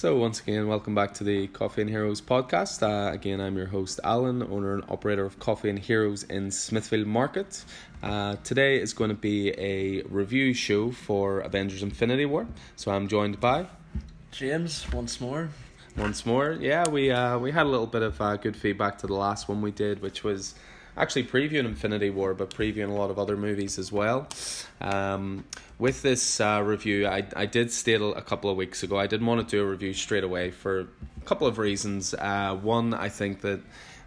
So, once again, welcome back to the Coffee and Heroes podcast. Uh, again, I'm your host, Alan, owner and operator of Coffee and Heroes in Smithfield Market. Uh, today is going to be a review show for Avengers Infinity War. So, I'm joined by James once more. Once more, yeah, we uh, we had a little bit of uh, good feedback to the last one we did, which was actually previewing Infinity War, but previewing a lot of other movies as well. Um, with this uh, review, I, I did state a couple of weeks ago I didn't want to do a review straight away for a couple of reasons. Uh, one, I think that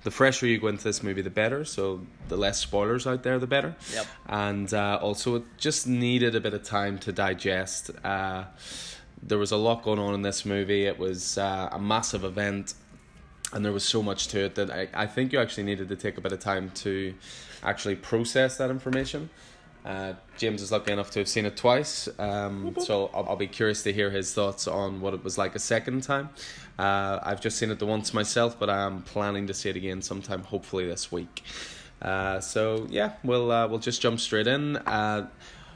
the fresher you go into this movie, the better. So the less spoilers out there, the better. Yep. And uh, also, it just needed a bit of time to digest. Uh, there was a lot going on in this movie. It was uh, a massive event and there was so much to it that I, I think you actually needed to take a bit of time to actually process that information. Uh, James is lucky enough to have seen it twice, um, so I'll, I'll, be curious to hear his thoughts on what it was like a second time. Uh, I've just seen it the once myself, but I am planning to see it again sometime, hopefully this week. Uh, so yeah, we'll uh, we'll just jump straight in.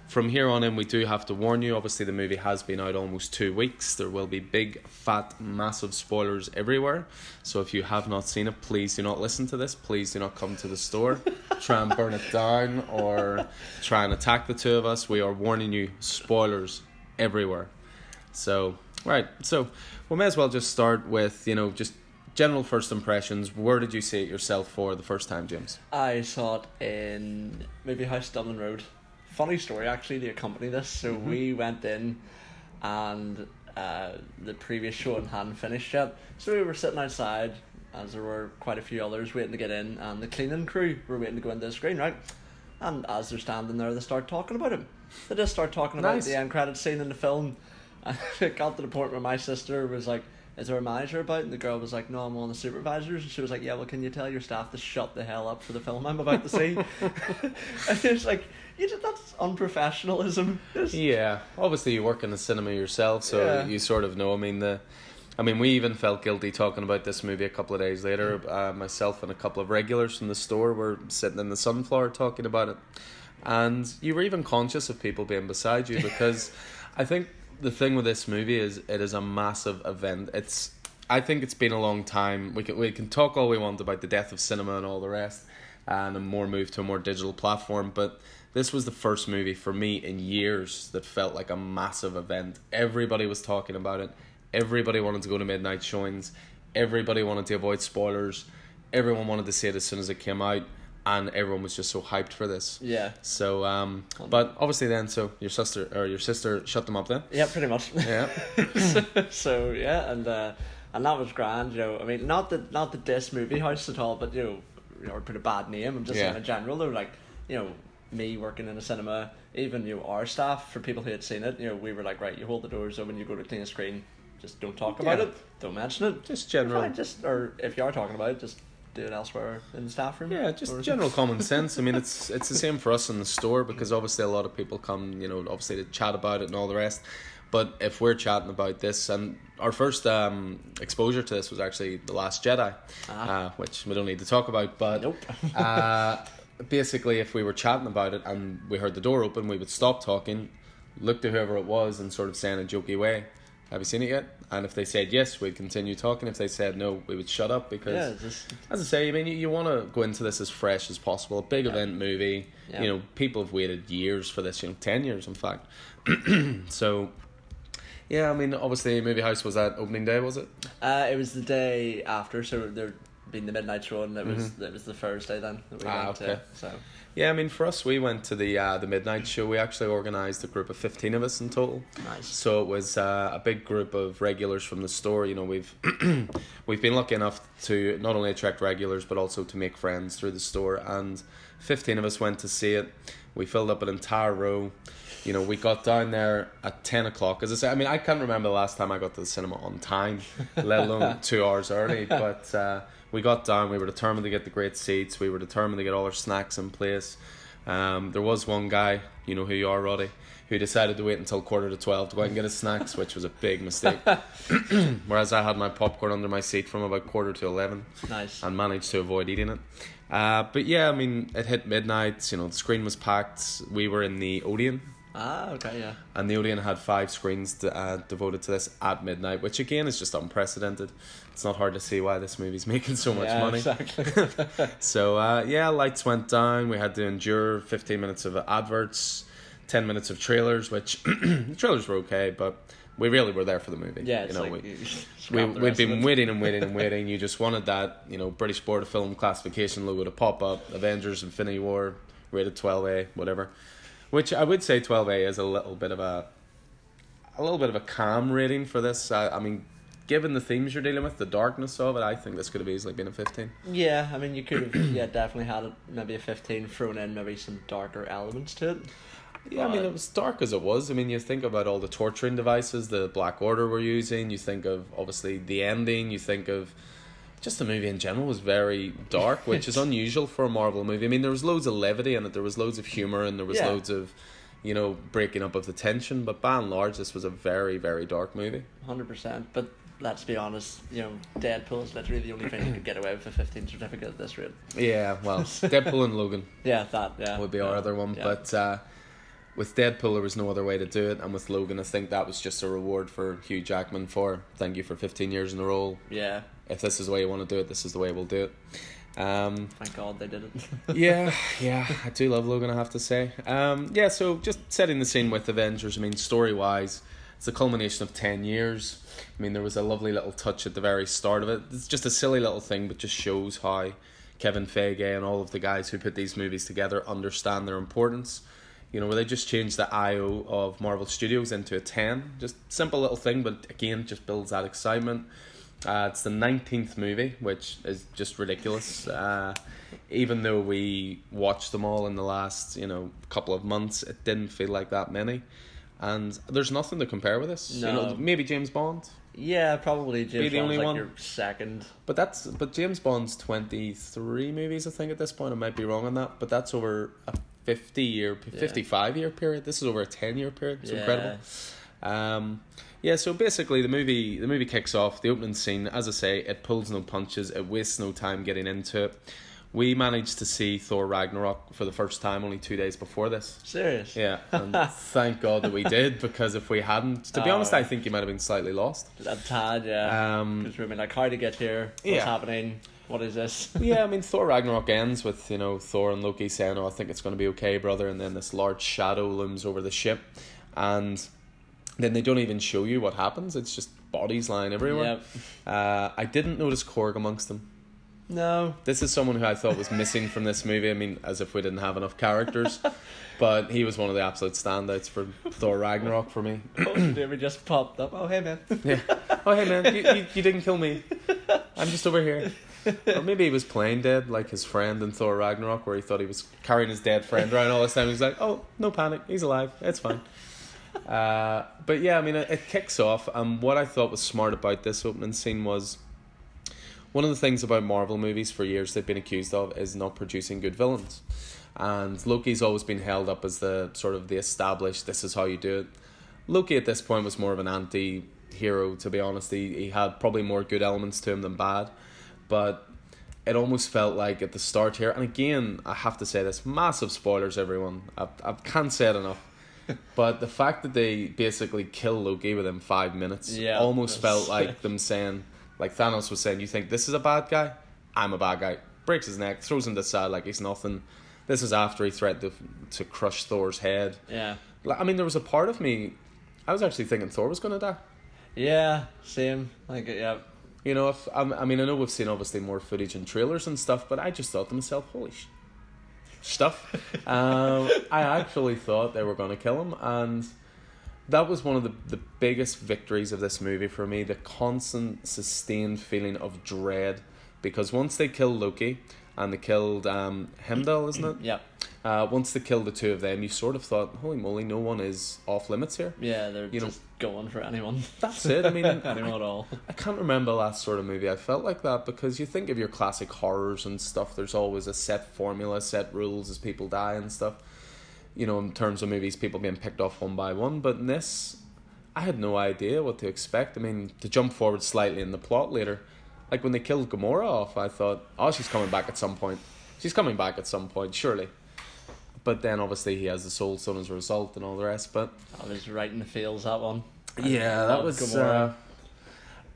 From here on in, we do have to warn you. Obviously, the movie has been out almost two weeks. There will be big, fat, massive spoilers everywhere. So if you have not seen it, please do not listen to this. Please do not come to the store, try and burn it down, or try and attack the two of us. We are warning you spoilers everywhere. So, right. So, we may as well just start with, you know, just general first impressions. Where did you see it yourself for the first time, James? I saw it in Movie House Dublin Road funny story actually to accompany this. So mm-hmm. we went in, and uh, the previous show hadn't finished yet. So we were sitting outside, as there were quite a few others waiting to get in, and the cleaning crew were waiting to go into the screen, right? And as they're standing there, they start talking about him. They just start talking about the end credit scene in the film. And it got to the point where my sister was like, is there a manager about? And the girl was like, no, I'm one of the supervisors. And she was like, yeah, well, can you tell your staff to shut the hell up for the film I'm about to see? and it's like, you just, that's unprofessionalism. Yeah, obviously you work in the cinema yourself, so yeah. you sort of know. I mean, the, I mean, we even felt guilty talking about this movie a couple of days later. Mm. Uh, myself and a couple of regulars from the store were sitting in the sunflower talking about it, and you were even conscious of people being beside you because I think the thing with this movie is it is a massive event. It's I think it's been a long time. We can we can talk all we want about the death of cinema and all the rest, and a more move to a more digital platform. But this was the first movie for me in years that felt like a massive event. Everybody was talking about it. Everybody wanted to go to midnight showings. Everybody wanted to avoid spoilers. Everyone wanted to see it as soon as it came out and everyone was just so hyped for this. Yeah. So, um, but obviously then, so your sister or your sister shut them up then. Yeah, pretty much. Yeah. so, so, yeah, and uh, and that was grand. You know, I mean, not the not the this movie house at all, but you know, you know, put a bad name. I'm just yeah. saying in general. They're like, you know, me working in a cinema, even you know, our staff for people who had seen it. You know, we were like, right, you hold the doors open, you go to clean a screen. Just don't talk about yeah. it. Don't mention it. Just general. Fine, just or if you are talking about it, just do it elsewhere in the staff room. Yeah, just general common sense. I mean, it's it's the same for us in the store because obviously a lot of people come, you know, obviously to chat about it and all the rest. But if we're chatting about this, and our first um, exposure to this was actually The Last Jedi, ah. uh, which we don't need to talk about. But nope. uh, basically, if we were chatting about it and we heard the door open, we would stop talking, look to whoever it was, and sort of say in a jokey way, have you seen it yet? And if they said yes, we'd continue talking. If they said no, we would shut up because, yeah, just... as I say, I mean, you, you want to go into this as fresh as possible. A big yeah. event movie. Yeah. You know, people have waited years for this. You know, ten years, in fact. so, yeah, I mean, obviously, Movie House was that opening day, was it? Uh, it was the day after. So there been the midnight show, and it was mm-hmm. it was the Thursday then that we ah, went okay. to. So yeah, I mean, for us, we went to the uh, the midnight show. We actually organised a group of fifteen of us in total. Nice. So it was uh, a big group of regulars from the store. You know, we've we've been lucky enough to not only attract regulars but also to make friends through the store. And fifteen of us went to see it. We filled up an entire row. You know, we got down there at ten o'clock. As I say, I mean, I can't remember the last time I got to the cinema on time, let alone two hours early. But uh, we got down. We were determined to get the great seats. We were determined to get all our snacks in place. Um, there was one guy, you know who you are, Roddy, who decided to wait until quarter to twelve to go out and get his snacks, which was a big mistake. Whereas I had my popcorn under my seat from about quarter to eleven. Nice. And managed to avoid eating it. Uh, but yeah, I mean, it hit midnight. You know, the screen was packed. We were in the Odeon Ah, okay, yeah. and the Odeon had five screens to, uh, devoted to this at midnight, which again is just unprecedented. It's not hard to see why this movie's making so much yeah, money. Exactly. So uh, yeah, lights went down. We had to endure fifteen minutes of adverts, ten minutes of trailers, which the trailers were okay, but we really were there for the movie. yeah, you know, like we, we we'd been waiting and waiting and waiting. You just wanted that, you know, British Board of Film Classification logo to pop up. Avengers, Infinity War, rated twelve A, whatever. Which I would say twelve A is a little bit of a, a little bit of a calm rating for this. I, I mean, given the themes you're dealing with, the darkness of it, I think this could have easily been a fifteen. Yeah, I mean, you could have, yeah, definitely had it, maybe a 15, thrown in maybe some darker elements to it. Yeah, I mean, it was dark as it was. I mean, you think about all the torturing devices the Black Order were using. You think of obviously the ending. You think of just the movie in general was very dark, which is unusual for a Marvel movie. I mean, there was loads of levity in it. There was loads of humor, and there was Yeah. loads of, you know, breaking up of the tension. But by and large, this was a very, very dark movie. 100%. But let's be honest, you know, Deadpool is literally the only thing you could get away with a 15 certificate at this rate. Yeah, well, Deadpool and Logan Yeah, that, yeah. would be yeah, our other one, yeah. but. uh with Deadpool, there was no other way to do it, and with Logan, I think that was just a reward for Hugh Jackman for thank you for fifteen years in the role. Yeah, if this is the way you want to do it, this is the way we'll do it. Um, thank God they did it. yeah, yeah, I do love Logan. I have to say. Um, yeah, so just setting the scene with Avengers. I mean, story wise, it's a culmination of ten years. I mean, there was a lovely little touch at the very start of it. It's just a silly little thing, but just shows how Kevin Feige and all of the guys who put these movies together understand their importance. You know, where they just changed the IO of Marvel Studios into a 10. Just simple little thing, but again, just builds that excitement. Uh, it's the 19th movie, which is just ridiculous. Uh, even though we watched them all in the last, you know, couple of months, it didn't feel like that many. And there's nothing to compare with this. You know, No. maybe James Bond, yeah, probably James be the Bond's only like one? your second. but that's but James Bond's 23 movies, I think, at this point. I might be wrong on that, but that's over a 50 year, Yeah. 55 year period. This is over a 10 year period. It's yeah. incredible. Um, yeah, so basically the movie the movie kicks off. The opening scene, as I say, it pulls no punches. It wastes no time getting into it. We managed to see Thor Ragnarok for the first time only two days before this. Serious? Yeah, and thank God that we did because if we hadn't, to be Oh. honest, I think you might have been slightly lost. A tad, yeah. Um, Because we've been like, how to get here? What's Yeah. happening? What is this? yeah, I mean, Thor Ragnarok ends with, you know, Thor and Loki saying, Oh, I think it's going to be okay, brother. And then this large shadow looms over the ship. And then they don't even show you what happens. It's just bodies lying everywhere. Yep. Uh, I didn't notice Korg amongst them. No. This is someone who I thought was missing from this movie. I mean, as if we didn't have enough characters. but he was one of the absolute standouts for Thor Ragnarok for me. Oh, David just popped up. Oh, hey, man. Yeah. Oh, hey, man, you, you, you didn't kill me. I'm just over here. Or maybe he was playing dead, like his friend in Thor Ragnarok, where he thought he was carrying his dead friend around all this time. He's like, oh, no panic, he's alive, it's fine. Uh, but yeah, I mean, it, it kicks off. And what I thought was smart about this opening scene was one of the things about Marvel movies for years they've been accused of is not producing good villains. And Loki's always been held up as the sort of the established, this is how you do it. Loki at this point was more of an anti hero, to be honest. He, he had probably more good elements to him than bad. But it almost felt like at the start here, and again, I have to say this massive spoilers, everyone. I, I can't say it enough. but the fact that they basically kill Loki within five minutes Yeah, almost felt like them saying, like Thanos was saying, You think this is a bad guy? I'm a bad guy. Breaks his neck, throws him to the side like he's nothing. This is after he threatened to, to crush Thor's head. Yeah. Like, I mean, there was a part of me, I was actually thinking Thor was going to die. Yeah, same. Like, yeah. You know, if I, I mean, I know we've seen obviously more footage and trailers and stuff, but I just thought to myself, holy sh- stuff. um, I actually thought they were going to kill him, and that was one of the, the biggest victories of this movie for me the constant, sustained feeling of dread. Because once they killed Loki and they killed um, Heimdall, isn't it? Yeah. Uh, once they killed the two of them, you sort of thought, holy moly, no one is off limits here. Yeah, they're You know- just going for anyone. That's it. I mean, anyone at all. I can't remember the last sort of movie I felt like that because you think of your classic horrors and stuff, there's always a set formula, set rules as people die and stuff. You know, in terms of movies, people being picked off one by one. But in this, I had no idea what to expect. I mean, to jump forward slightly in the plot later, like when they killed Gamora off, I thought, oh, she's coming back at some point. She's coming back at some point, surely. but then obviously he has the Soul Stone as a result and all the rest. But I was right in the feels that one. yeah, that love was. Gamora. Uh,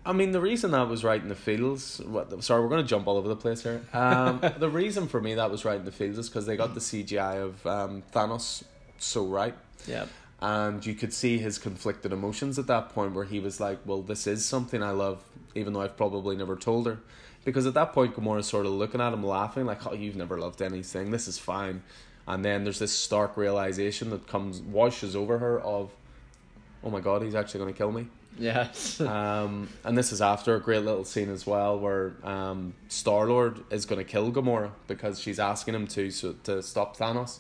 I mean, the reason that was right in the fields. What, sorry, we're going to jump all over the place here. Um, the reason for me that was right in the fields is because they got the CGI of um, Thanos so right, Yeah. and you could see his conflicted emotions at that point, where he was like, "Well, this is something I love, even though I've probably never told her." Because at that point, Gamora's sort of looking at him, laughing, like, "Oh, you've never loved anything. This is fine." And then there's this stark realization that comes washes over her of, "Oh my God, he's actually going to kill me." Yes. Um, and this is after a great little scene as well, where um, Star Lord is going to kill Gamora because she's asking him to so, to stop Thanos,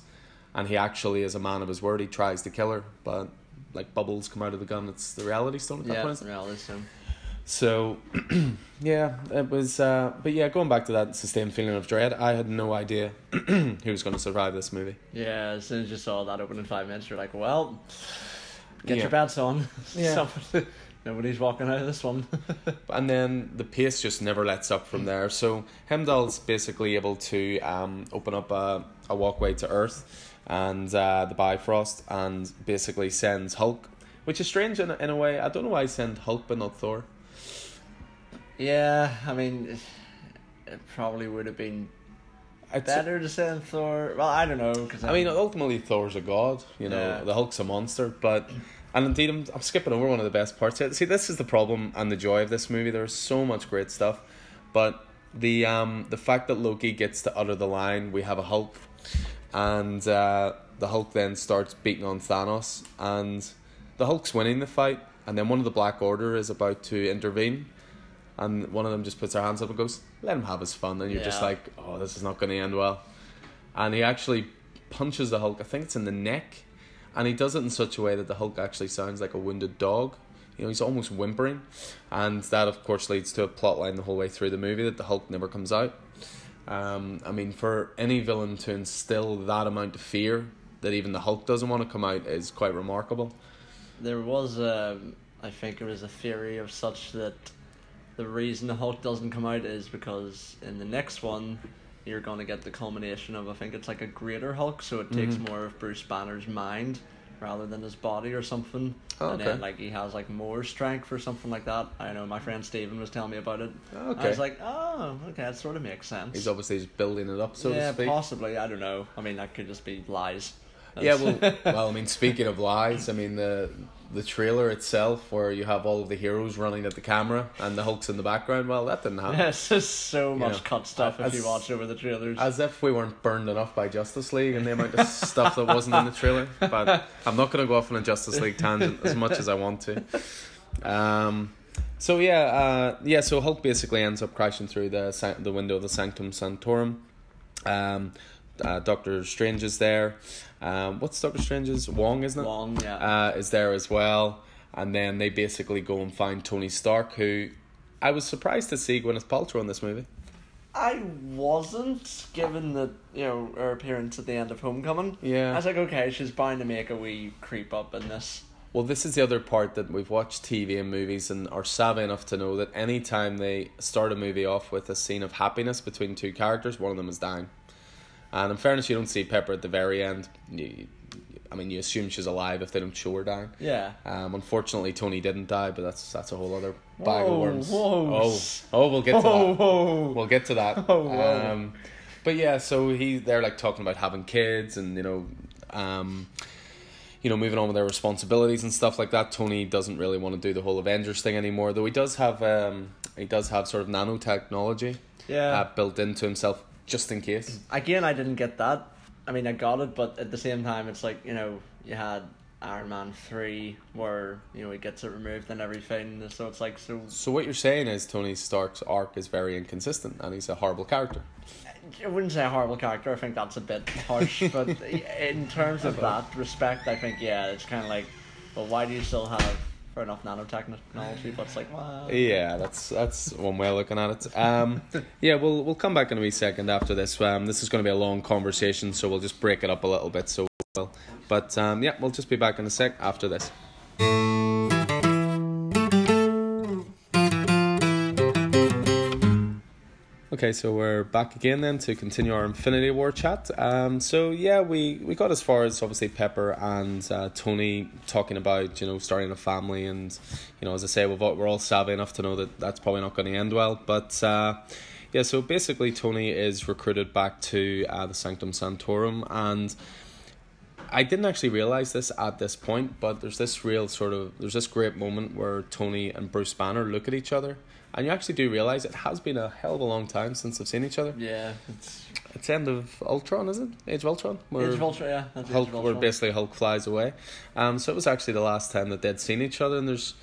and he actually, is a man of his word, he tries to kill her, but like bubbles come out of the gun. It's the Reality Stone at that yeah. point. Reality Stone. So, yeah, it was. Uh, but yeah, going back to that sustained feeling of dread, I had no idea who was going to survive this movie. Yeah. As soon as you saw that opening five minutes, you're like, well, get Yeah. your bets on. Yeah. Nobody's walking out of this one. and then the pace just never lets up from there. So Heimdall's basically able to um, open up a, a walkway to Earth and uh, the Bifrost and basically sends Hulk, which is strange in, a- in a way. I don't know why he sent Hulk but not Thor. yeah. I mean, it, it probably would have been It's- better to send Thor. Well, I don't know because I mean, ultimately Thor's a god. You know, Yeah. the Hulk's a monster, but. And indeed, I'm, I'm skipping over one of the best parts. See, this is the problem and the joy of this movie. There's so much great stuff, but the um the fact that Loki gets to utter the line, "We have a Hulk," and uh, the Hulk then starts beating on Thanos, and the Hulk's winning the fight, and then one of the Black Order is about to intervene, and one of them just puts their hands up and goes, "Let him have his fun," and you're just like, "Oh, this is not going to end well," and he actually punches the Hulk. I think it's in the neck, and he does it in such a way that the Hulk actually sounds like a wounded dog. You know, he's almost whimpering, and that of course leads to a plot line the whole way through the movie that the Hulk never comes out. Um, I mean, for any villain to instill that amount of fear that even the Hulk doesn't want to come out is quite remarkable. There was, um, I think, there was a theory of such that the reason the Hulk doesn't come out is because in the next one, you're going to get the culmination of, I think it's like a greater Hulk, so it takes Mhm. more of Bruce Banner's mind rather than his body or something. Oh, And okay. then, like, he has, like, more strength or something like that. I know my friend Steven was telling me about it. Okay. I was like, oh, okay, that sort of makes sense. He's obviously just building it up, so yeah, to speak. possibly. I don't know. I mean, that could just be lies. Yeah, well, well, I mean, speaking of lies, I mean the the trailer itself, where you have all of the heroes running at the camera and the Hulk's in the background. Well, that didn't happen. Yes, there's so much know, cut stuff if as- you watch over the trailers. As if we weren't burned enough by Justice League and the amount of stuff that wasn't in the trailer. But I'm not going to go off on a Justice League tangent as much as I want to. Um, so yeah, uh, yeah. So Hulk basically ends up crashing through the the window of the Sanctum Sanctorum. Um, uh, Doctor Strange is there. Um, what's Doctor Strange's Wong, isn't it? Wong, yeah. uh, is there as well. And then they basically go and find Tony Stark, who I was surprised to see Gwyneth Paltrow in this movie. I wasn't, given that, you know, her appearance at the end of Homecoming. Yeah. I was like, okay, she's bound to make a wee creep up in this. Well, this is the other part that we've watched TV and movies and are savvy enough to know that anytime they start a movie off with a scene of happiness between two characters, one of them is dying. And in fairness, you don't see Pepper at the very end. You, I mean, you assume she's alive if they don't show her dying. Yeah. Um, unfortunately, Tony didn't die, but that's that's a whole other bag Whoa, of worms. whoa. Oh, oh, we'll get to Whoa, that. whoa. We'll get to that. Oh, whoa. Um, but yeah, so he they're like talking about having kids and you know, um, you know, moving on with their responsibilities and stuff like that. Tony doesn't really want to do the whole Avengers thing anymore, though he does have um, he does have sort of nanotechnology Yeah. uh, built into himself just in case. Again, I didn't get that. I mean, I got it, but at the same time, it's like, you know, you had Iron Man 3 where, you know, he gets it removed and everything. So it's like, so. So what you're saying is Tony Stark's arc is very inconsistent, and he's a horrible character. I wouldn't say a horrible character. I think that's a bit harsh, but in terms of that respect, I think yeah, it's kind of like, well, why do you still have fair enough nanotechnology? But it's like, well, Yeah, that's that's one way of looking at it. Um, yeah, we'll we'll come back in a wee second after this. Um, this is going to be a long conversation, so we'll just break it up a little bit. So, we'll, but um, yeah, we'll just be back in a sec after this. Okay, so we're back again then to continue our Infinity War chat. Um, so yeah, we, we got as far as obviously Pepper and uh, Tony talking about you know starting a family, and you know as I say, we've all, we're all savvy enough to know that that's probably not going to end well. But uh, yeah, so basically Tony is recruited back to uh, the Sanctum Sanctorum, and I didn't actually realize this at this point, but there's this real sort of there's this great moment where Tony and Bruce Banner look at each other and you actually do realize it has been a hell of a long time since they've seen each other. Yeah, it's it's end of Ultron, is it? Age of Ultron. Where Age of Ultron, yeah. That's Hulk, Ultron. where basically Hulk flies away. Um, so it was actually the last time that they'd seen each other, and there's.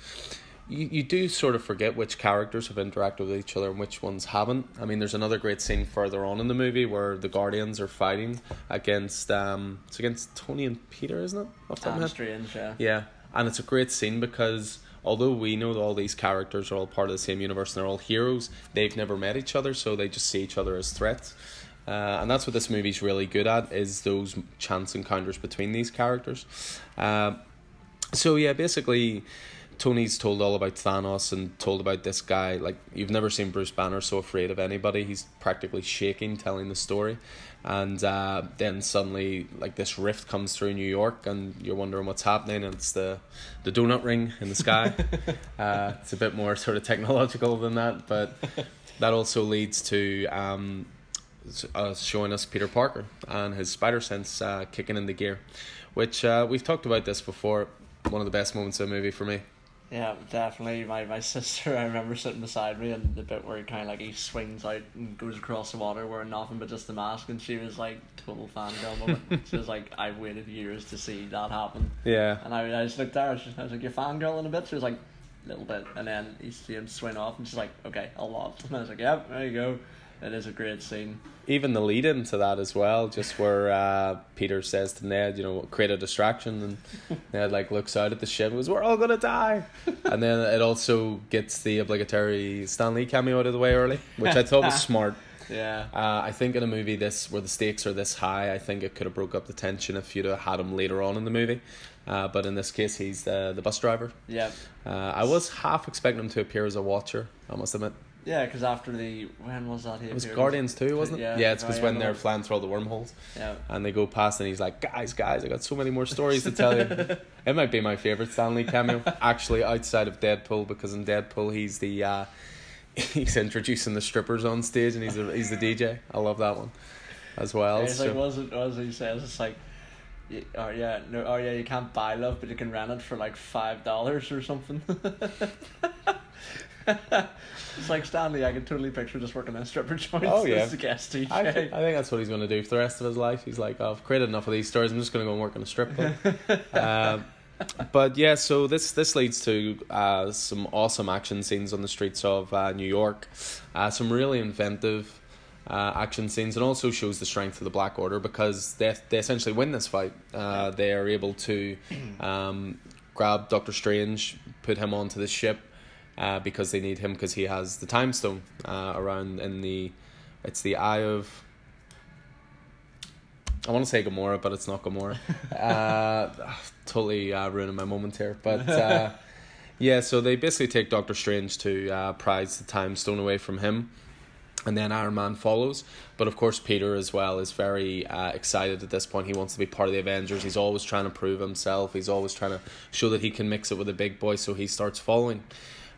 You, you do sort of forget which characters have interacted with each other and which ones haven't. I mean, there's another great scene further on in the movie where the Guardians are fighting against um, it's against Tony and Peter, isn't it? Off the Strange, yeah. Yeah, and it's a great scene because although we know that all these characters are all part of the same universe and they're all heroes, they've never met each other, so they just see each other as threats. Uh, and that's what this movie's really good at is those chance encounters between these characters. Uh, so yeah, basically, Tony's told all about Thanos and told about this guy. Like you've never seen Bruce Banner so afraid of anybody. He's practically shaking telling the story and uh, then suddenly like this rift comes through New York, and you're wondering what's happening, and it's the the donut ring in the sky. uh, it's a bit more sort of technological than that, but that also leads to um, uh, showing us Peter Parker and his spider sense uh, kicking into gear, which uh, we've talked about this before. One of the best moments of the movie for me. Yeah, definitely. My my sister, I remember sitting beside me, and the bit where he kind of like he swings out and goes across the water wearing nothing but just the mask, and she was like total fangirl moment. she was like, I've waited years to see that happen. Yeah. And I, I just looked at her, I was like, you're fangirling a bit. She was like, a little bit, and then you see him swing off, and she's like, okay, a lot. And I was like, yep, there you go. It is a great scene. Even the lead into that as well, just where uh, Peter says to Ned, you know, create a distraction, and Ned like looks out at the ship, and goes, "We're all gonna die," and then it also gets the obligatory Stan Lee cameo out of the way early, which I thought was smart. Yeah. Uh, I think in a movie this where the stakes are this high, I think it could have broke up the tension if you'd have had him later on in the movie. Uh, but in this case, he's the the bus driver. Yeah. Uh, I was half expecting him to appear as a watcher. I must admit. Yeah, because after the when was that? He it was Guardians too, wasn't it? Yeah, yeah it's because when they're flying through all the wormholes. Yeah. And they go past, and he's like, "Guys, guys, I got so many more stories to tell you." it might be my favorite Stan Lee cameo, actually, outside of Deadpool, because in Deadpool he's the uh, he's introducing the strippers on stage, and he's a, he's the DJ. I love that one as well. Yeah, it's so. like was it was he says it's like. Oh yeah, no. Oh yeah, you can't buy love, but you can rent it for like five dollars or something. it's like Stan Lee. I can totally picture just working in stripper joint. Oh yeah, as a guest DJ. I, I think that's what he's going to do for the rest of his life. He's like, oh, I've created enough of these stories. I'm just going to go and work in a strip club. um, but yeah, so this this leads to uh, some awesome action scenes on the streets of uh, New York, uh, some really inventive uh, action scenes, and also shows the strength of the Black Order because they they essentially win this fight. Uh, they are able to um, grab Doctor Strange, put him onto the ship, uh, because they need him because he has the time stone uh, around in the it's the eye of I want to say Gamora, but it's not Gamora. uh, totally uh, ruining my moment here, but uh, yeah. So they basically take Doctor Strange to uh, prize the time stone away from him, and then Iron Man follows. But of course, Peter as well is very uh, excited at this point. He wants to be part of the Avengers. He's always trying to prove himself. He's always trying to show that he can mix it with the big boy. So he starts following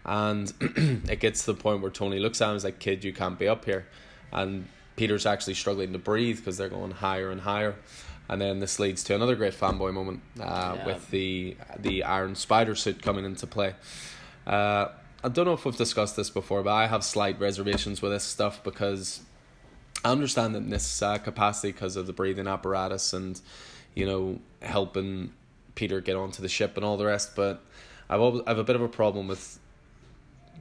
and it gets to the point where Tony looks at him and is like, "Kid, you can't be up here," and Peter's actually struggling to breathe because they're going higher and higher. And then this leads to another great fanboy moment uh, yeah. with the the Iron Spider suit coming into play. Uh, I don't know if we've discussed this before, but I have slight reservations with this stuff because I understand that in this uh, capacity because of the breathing apparatus and you know helping Peter get onto the ship and all the rest. But I've always, I have a bit of a problem with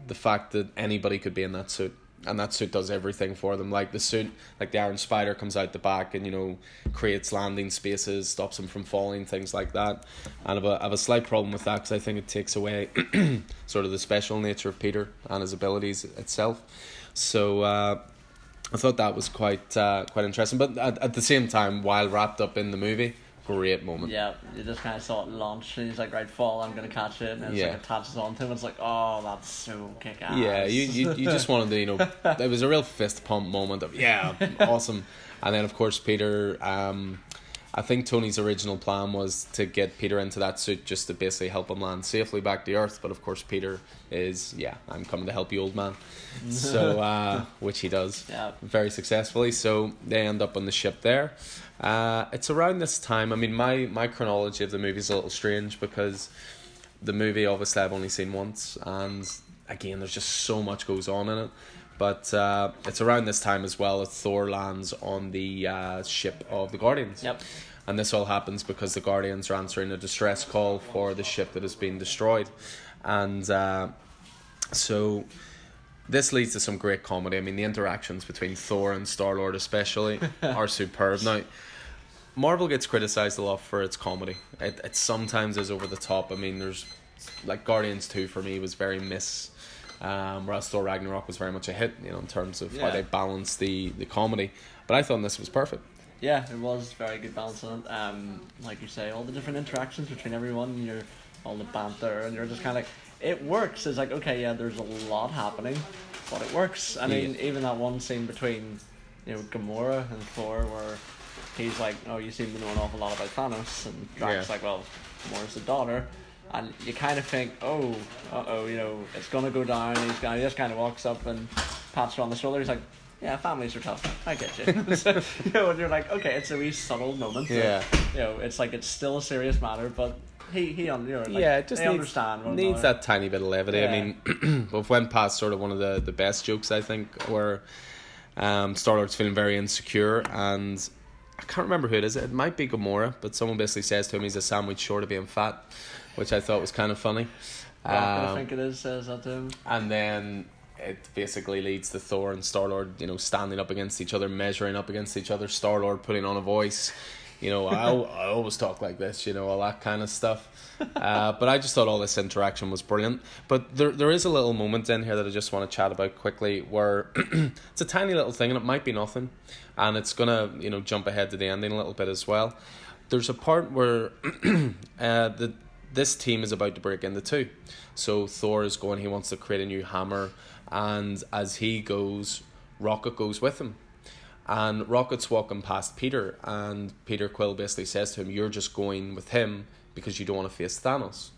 the fact that anybody could be in that suit and that suit does everything for them. Like the suit, like the Iron Spider comes out the back and you know creates landing spaces, stops them from falling, things like that. And I have a, I have a slight problem with that because I think it takes away sort of the special nature of Peter and his abilities itself. So uh, I thought that was quite uh, quite interesting. But at, at the same time, while wrapped up in the movie, great moment. Yeah, you just kind of saw it launch, and he's like, "Right, fall, I'm gonna catch it," and it's Yeah. like attaches onto him. It's like, "Oh, that's so kick ass." Yeah, you, you you just wanted to, you know, it was a real fist pump moment of yeah, awesome. And then of course Peter, um, I think Tony's original plan was to get Peter into that suit just to basically help him land safely back to Earth. But of course Peter is yeah, I'm coming to help you, old man. So uh, which he does Yeah. very successfully. So they end up on the ship there. Uh, it's around this time. I mean, my my chronology of the movie is a little strange because the movie obviously I've only seen once, and again, there's just so much goes on in it. But uh, it's around this time as well that Thor lands on the uh, ship of the Guardians. Yep. And this all happens because the Guardians are answering a distress call for the ship that has been destroyed. And uh, so this leads to some great comedy. I mean, the interactions between Thor and Star Lord, especially, are superb. Now, Marvel gets criticized a lot for its comedy. It, it sometimes is over the top. I mean, there's like Guardians 2 for me was very miss. Um, whereas Thor Ragnarok was very much a hit, you know, in terms of how they balanced the, the comedy. But I thought this was perfect. Yeah, it was very good balance on it. Um, like you say, all the different interactions between everyone, you're all the banter, and you're just kind of like, it works. It's like, okay, yeah, there's a lot happening, but it works. I mean, Yeah. even that one scene between, you know, Gamora and Thor, where he's like, oh, you seem to know an awful lot about Thanos, and Drax Yeah. like, well, Gamora's the daughter. And you kind of think, oh, uh oh, you know, it's gonna go down. He's gonna, he just kind of walks up and pats her on the shoulder. He's like, yeah, families are tough. I get you. so, you know, and you're like, okay, it's a wee subtle moment. that, Yeah. you know, it's like it's still a serious matter, but he he on you know, like, yeah, it just needs, understand. needs another. that tiny bit of levity. I mean, we've went past sort of one of the, the best jokes I think, where um, Star Lord's feeling very insecure, and I can't remember who it is. It might be Gamora, but someone basically says to him he's a sandwich short of being fat, which I thought was kind of funny. Rocket, I Um, think it is says that to him. and then it basically leads to Thor and Star Lord, you know, standing up against each other, measuring up against each other. Star Lord putting on a voice, you know, I, I always talk like this, you know, all that kind of stuff. Uh, but I just thought all this interaction was brilliant. But there there is a little moment in here that I just want to chat about quickly, where it's a tiny little thing, and it might be nothing, and it's gonna you know jump ahead to the ending a little bit as well. There's a part where uh, the this team is about to break into two. So Thor is going, he wants to create a new hammer, and as he goes, Rocket goes with him. And Rocket's walking past Peter, and Peter Quill basically says to him, You're just going with him because you don't want to face Thanos.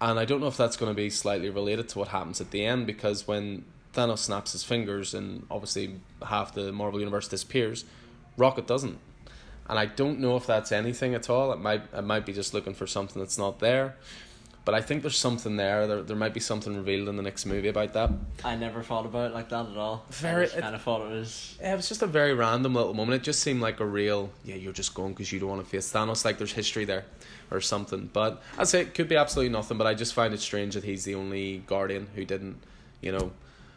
And I don't know if that's going to be slightly related to what happens at the end, because when Thanos snaps his fingers and obviously half the Marvel Universe disappears, Rocket doesn't. And I don't know if that's anything at all. It might it might be just looking for something that's not there. But I think there's something there. There there might be something revealed in the next movie about that. I never thought about it like that at all. Very- I just it- kind of thought it was. Yeah, it was just a very random little moment. It just seemed like a real, yeah, you're just going because you don't want to face Thanos. Like there's history there or something. But I'd say it could be absolutely nothing. But I just find it strange that he's the only Guardian who didn't, you know.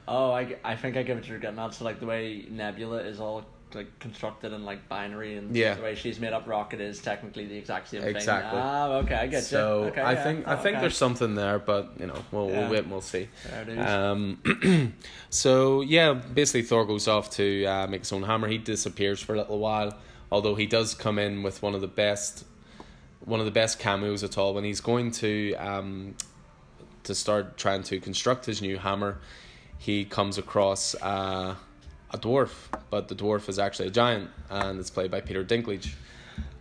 Oh, I, I think I get what you're getting at. So like the way Nebula is all like constructed in like binary, and Yeah. the way she's made up, Rocket is technically the exact same thing. Exactly. Ah, okay, I get so you. Okay, I yeah. think I Oh, think okay. there's something there, but you know, we'll, Yeah. we'll wait and we'll see. There it is. Um, so yeah, basically Thor goes off to uh, make his own hammer. He disappears for a little while, although he does come in with one of the best, one of the best cameos at all when he's going to um, to start trying to construct his new hammer. He comes across uh, a dwarf, but the dwarf is actually a giant, and it's played by Peter Dinklage.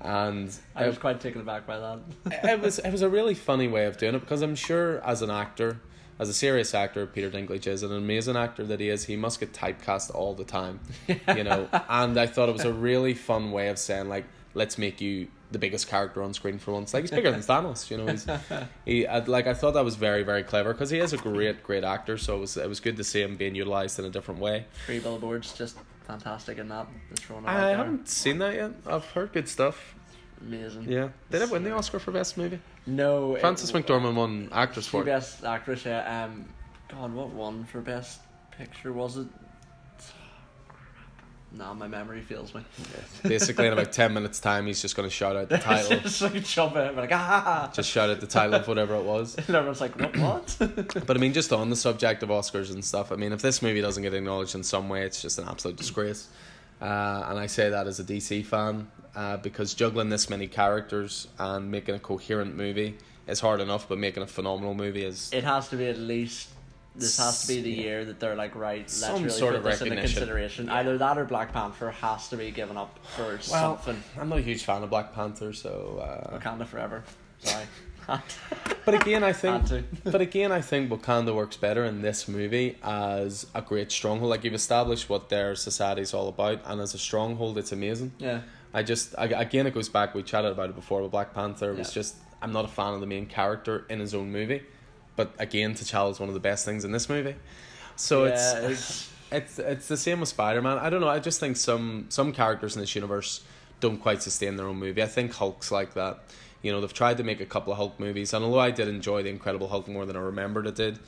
And I was quite taken aback by that. it was it was a really funny way of doing it because I'm sure as an actor, as a serious actor, Peter Dinklage is an amazing actor that he is. He must get typecast all the time, you know. And I thought it was a really fun way of saying like, let's make you the biggest character on screen for once. Like he's bigger than Thanos, you know. He's he I'd, like I thought that was very very clever because he is a great great actor. So it was it was good to see him being utilized in a different way. Three billboards, just fantastic in that. I haven't seen that yet. I've heard good stuff. Amazing. Yeah, did it win the Oscar for best movie? No. it- Frances McDormand won actress for best actress, yeah. Um, God, what won for best picture was it? No, my memory fails me. Basically, in about 10 minutes' time, he's just going to shout out the title. just like jump in, like ah, just shout out the title of whatever it was. and everyone's like, what? What? But I mean, just on the subject of Oscars and stuff, I mean, if this movie doesn't get acknowledged in some way, it's just an absolute disgrace. uh, and I say that as a DC fan uh, because juggling this many characters and making a coherent movie is hard enough, but making a phenomenal movie is It has to be at least. This has to be the Yeah. year that they're like, right, let's Some really sort put of this into consideration. Either that or Black Panther has to be given up for well. something. I'm not a huge fan of Black Panther, so. Uh, Wakanda forever. Sorry. But again, I think. But again, I think Wakanda works better in this movie as a great stronghold. Like you've established what their society is all about, and as a stronghold, it's amazing. yeah. I just I, again it goes back. We chatted about it before. But Black Panther was just I'm not a fan of the main character in his own movie, but again, T'Challa is one of the best things in this movie. So Yeah, it's it's- it's it's the same with Spider Man. I don't know. I just think some some characters in this universe don't quite sustain their own movie. I think Hulk's like that. You know, they've tried to make a couple of Hulk movies, and although I did enjoy the Incredible Hulk more than I remembered it did,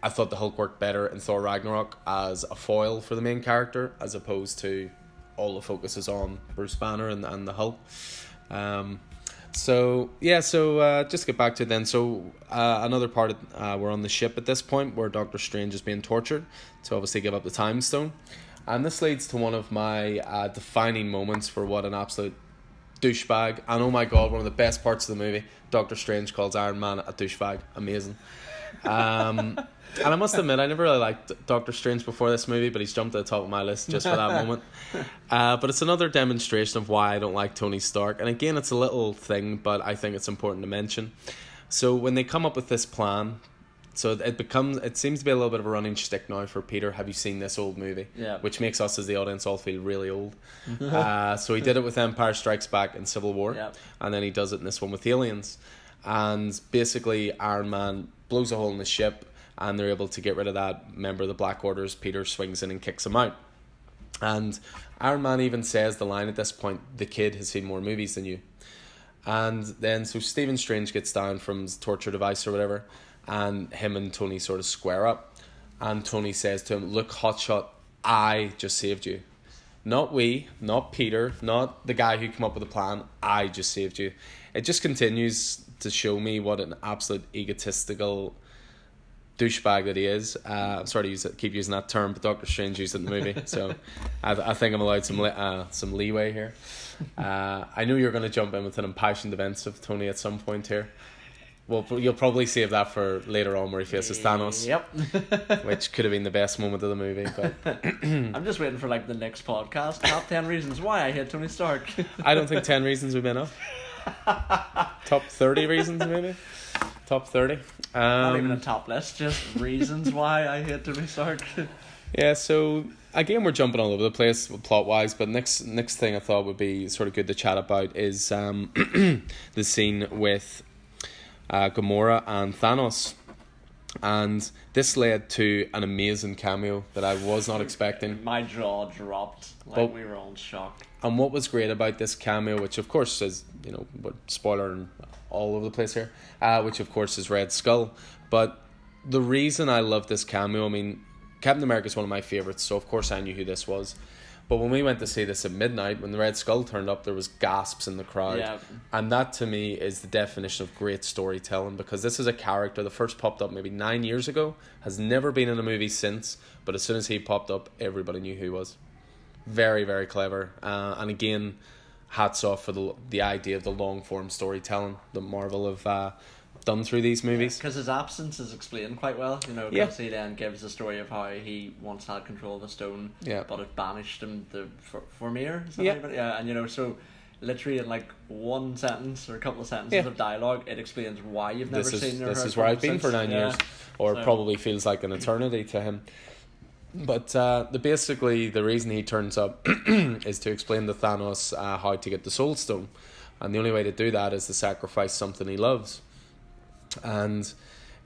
I thought the Hulk worked better in Thor Ragnarok as a foil for the main character, as opposed to all the focus is on Bruce Banner and, and the Hulk. Um, so yeah, so uh, just get back to then. So uh, another part, of, uh, we're on the ship at this point where Doctor Strange is being tortured to obviously give up the Time Stone, and this leads to one of my uh, defining moments for what an absolute douchebag. And oh my god, one of the best parts of the movie, Doctor Strange calls Iron Man a douchebag. Amazing. Um, and I must admit, I never really liked Doctor Strange before this movie, but he's jumped to the top of my list just for that moment. Uh, but it's another demonstration of why I don't like Tony Stark. And again, it's a little thing, but I think it's important to mention. So when they come up with this plan, so it becomes it seems to be a little bit of a running shtick now for Peter. Have you seen this old movie? Yeah. Which makes us as the audience all feel really old. uh, so he did it with Empire Strikes Back and Civil War, Yeah. and then he does it in this one with Aliens. And basically, Iron Man blows a hole in the ship, and they're able to get rid of that member of the Black Orders. Peter swings in and kicks him out. And Iron Man even says the line at this point: "The kid has seen more movies than you." And then so Stephen Strange gets down from his torture device or whatever, and him and Tony sort of square up. And Tony says to him, Look, Hotshot, I just saved you. Not we, not Peter, not the guy who came up with the plan. I just saved you. It just continues to show me what an absolute egotistical douchebag that he is. Uh, I'm sorry to use it, keep using that term, but Doctor Strange used it in the movie, so I, I think I'm allowed some uh, some leeway here. Uh, I knew you were going to jump in with an impassioned defense of Tony at some point here. Well, you'll probably save that for later on where he faces Thanos, Yep. which could have been the best moment of the movie. But I'm just waiting for like the next podcast. Top ten reasons why I hate Tony Stark. I don't think ten reasons would be enough. Top thirty reasons, maybe. Top thirty. Not even a Um, top list, just reasons why I hate Tony Stark. yeah. So again, we're jumping all over the place plot wise. But next next thing I thought would be sort of good to chat about is um, the scene with uh, Gamora and Thanos. And this led to an amazing cameo that I was not expecting. My jaw dropped. Like Well- we were all in shock. And what was great about this cameo, which of course is, you know, what spoiler and all over the place here, uh, which of course is Red Skull. But the reason I love this cameo, I mean, Captain America is one of my favorites, so of course I knew who this was. But when we went to see this at midnight, when the Red Skull turned up, there was gasps in the crowd. Yeah. And that to me is the definition of great storytelling because this is a character that first popped up maybe nine years ago, has never been in a movie since, but as soon as he popped up, everybody knew who he was. Very, very clever. Uh, and again, hats off for the the idea of the long form storytelling that Marvel have uh, done through these movies. Because his absence is explained quite well, you know, Yeah. he then gives the story of how he once had control of the stone, Yeah. but it banished him to for Vormir. Yeah. yeah, and you know, so literally in like one sentence or a couple of sentences Yeah. of dialogue, it explains why you've never This seen is or this is where I've been since. for nine Yeah. years, or So- probably feels like an eternity to him. But uh, the basically the reason he turns up is to explain to Thanos uh, how to get the Soul Stone, and the only way to do that is to sacrifice something he loves. And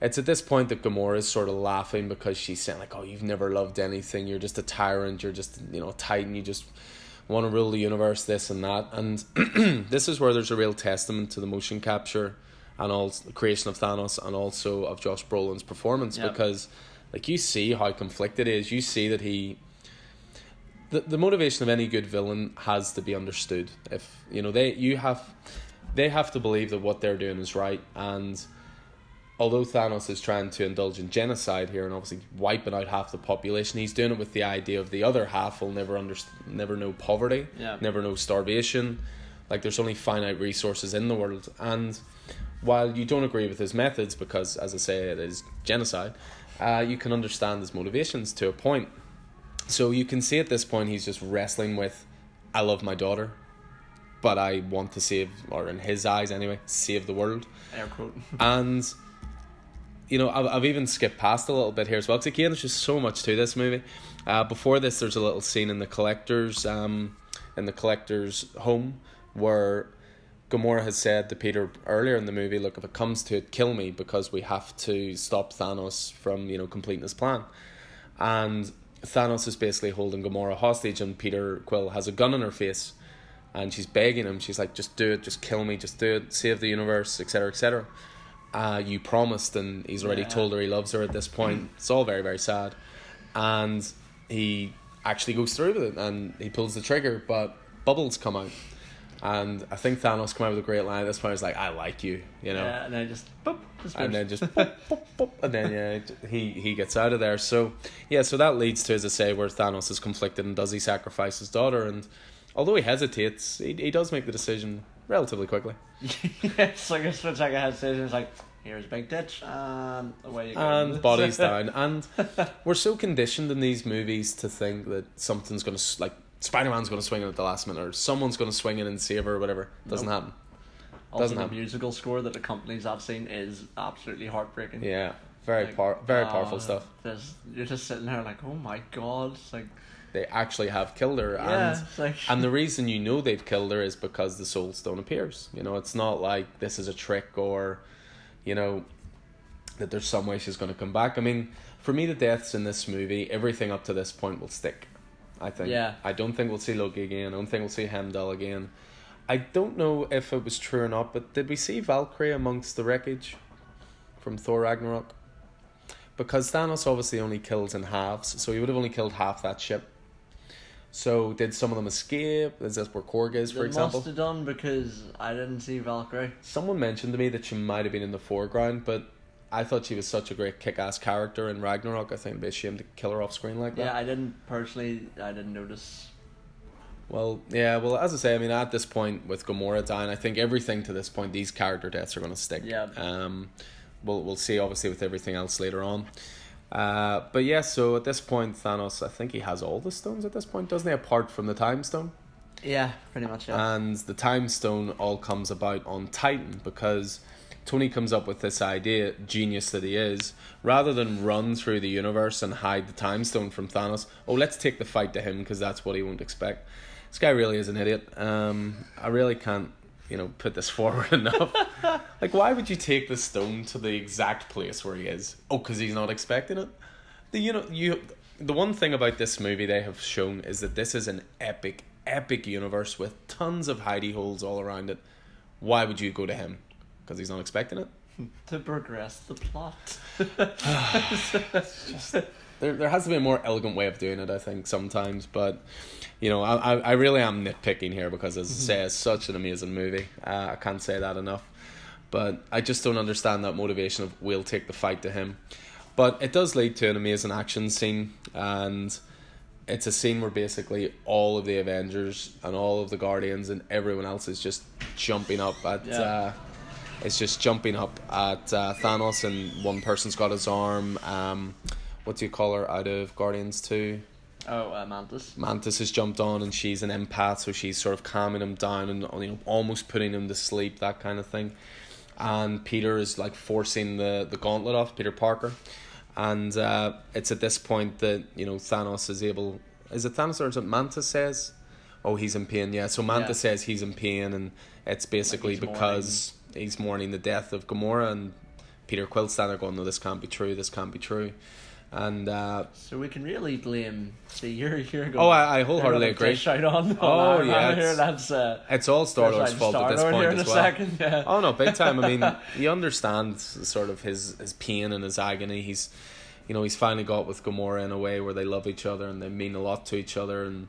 it's at this point that Gamora is sort of laughing because she's saying like, "Oh, you've never loved anything. You're just a tyrant. You're just you know a titan. You just want to rule the universe. This and that." And this is where there's a real testament to the motion capture and all the creation of Thanos and also of Josh Brolin's performance Yeah. because like you see how conflicted he is. You see that he the, the motivation of any good villain has to be understood. If you know they you have they have to believe that what they're doing is right and although Thanos is trying to indulge in genocide here and obviously wiping out half the population, he's doing it with the idea of the other half will never under, never know poverty, Yeah. never know starvation. Like there's only finite resources in the world, and while you don't agree with his methods because, as I say, it is genocide, uh, you can understand his motivations to a point. So you can see at this point he's just wrestling with, I love my daughter, but I want to save, or in his eyes anyway, save the world Air quote. and you know I've, I've even skipped past a little bit here as well because again there's just so much to this movie uh, before this there's a little scene in the collector's um, in the collector's home where Gamora has said to Peter earlier in the movie look if it comes to it kill me because we have to stop Thanos from you know completing his plan. And Thanos is basically holding Gamora hostage and Peter Quill has a gun in her face and she's begging him. She's like just do it just kill me just do it save the universe etc etc uh, you promised and he's already Yeah. told her he loves her at this point. It's all very very sad. And he actually goes through with it and he pulls the trigger but bubbles come out and I think Thanos come out with a great line at this point he's like I like you you know Yeah, and then just boop, and then just boop, boop, boop, and then yeah, he he gets out of there. So yeah, so that leads to as I say, where Thanos is conflicted and does he sacrifice his daughter? And although he hesitates, he he does make the decision relatively quickly. it's like a split second hesitation. It's like here's a big ditch and away you go. And bodies down, and we're so conditioned in these movies to think that something's gonna like Spider Man's gonna swing in at the last minute, or someone's gonna swing in and save her, or whatever. Doesn't Nope. happen. Also, doesn't the happen. musical score that accompanies that scene is absolutely heartbreaking. Yeah, very Like, power, very powerful uh, stuff. You're just sitting there like, oh my god, it's like They actually have killed her, yeah, and like and the reason you know they've killed her is because the soul stone appears. You know, it's not like this is a trick or, you know, that there's some way she's going to come back. I mean, for me, the deaths in this movie, everything up to this point will stick. I think. Yeah. I don't think we'll see Loki again. I don't think we'll see Heimdall again. I don't know if it was true or not, but did we see Valkyrie amongst the wreckage from Thor Ragnarok? Because Thanos obviously only kills in halves, so he would have only killed half that ship. So did some of them escape? Is this where Korg is, for example? must have done because I didn't see Valkyrie. Someone mentioned to me that she might have been in the foreground, but I thought she was such a great kick-ass character in Ragnarok. I think it'd be a shame to kill her off screen like that. Yeah, I didn't personally. I didn't notice. Well, yeah. Well, as I say, I mean, at this point with Gamora dying, I think everything to this point, these character deaths are going to stick. Yeah. Um, we'll we'll see obviously with everything else later on. Uh, but yeah, so at this point, Thanos, I think he has all the stones at this point, doesn't he? Apart from the Time Stone. Yeah, pretty much. Yeah. And the time stone all comes about on Titan because Tony comes up with this idea, genius that he is, rather than run through the universe and hide the time stone from Thanos. Oh, let's take the fight to him because that's what he won't expect. This guy really is an idiot. Um, I really can't, you know, put this forward enough. like, why would you take the stone to the exact place where he is? Oh, because he's not expecting it. The you know you the one thing about this movie they have shown is that this is an epic, epic universe with tons of hidey holes all around it. Why would you go to him? Because he's not expecting it. to progress the plot. There, there has to be a more elegant way of doing it, I think, sometimes. But, you know, I, I, I really am nitpicking here because, as I say, it's such an amazing movie. Uh, I can't say that enough. But I just don't understand that motivation of we'll take the fight to him. But it does lead to an amazing action scene, and it's a scene where basically all of the Avengers and all of the Guardians and everyone else is just jumping up at. Yeah. Uh, it's just jumping up at uh, Thanos, and one person's got his arm. Um, what do you call her out of Guardians Two? Oh, uh, Mantis. Mantis has jumped on, and she's an empath, so she's sort of calming him down and you know almost putting him to sleep, that kind of thing. And Peter is like forcing the the gauntlet off Peter Parker, and uh, it's at this point that you know Thanos is able. Is it Thanos or is it Mantis says? Oh, he's in pain. Yeah, so Mantis Yeah. says he's in pain, and it's basically he's because he's mourning the death of Gamora, and Peter Quill's standing there going, "No, this can't be true. This can't be true." And uh, So we can really blame. See, you're you're going. Oh, I- I wholeheartedly agree. dish out on. Oh, yeah, here. That's uh. it's all Star Lord's fault at this point as well. second. Yeah. Oh no, big time. I mean, he understands sort of his his pain and his agony. He's, you know, he's finally got with Gamora in a way where they love each other and they mean a lot to each other, and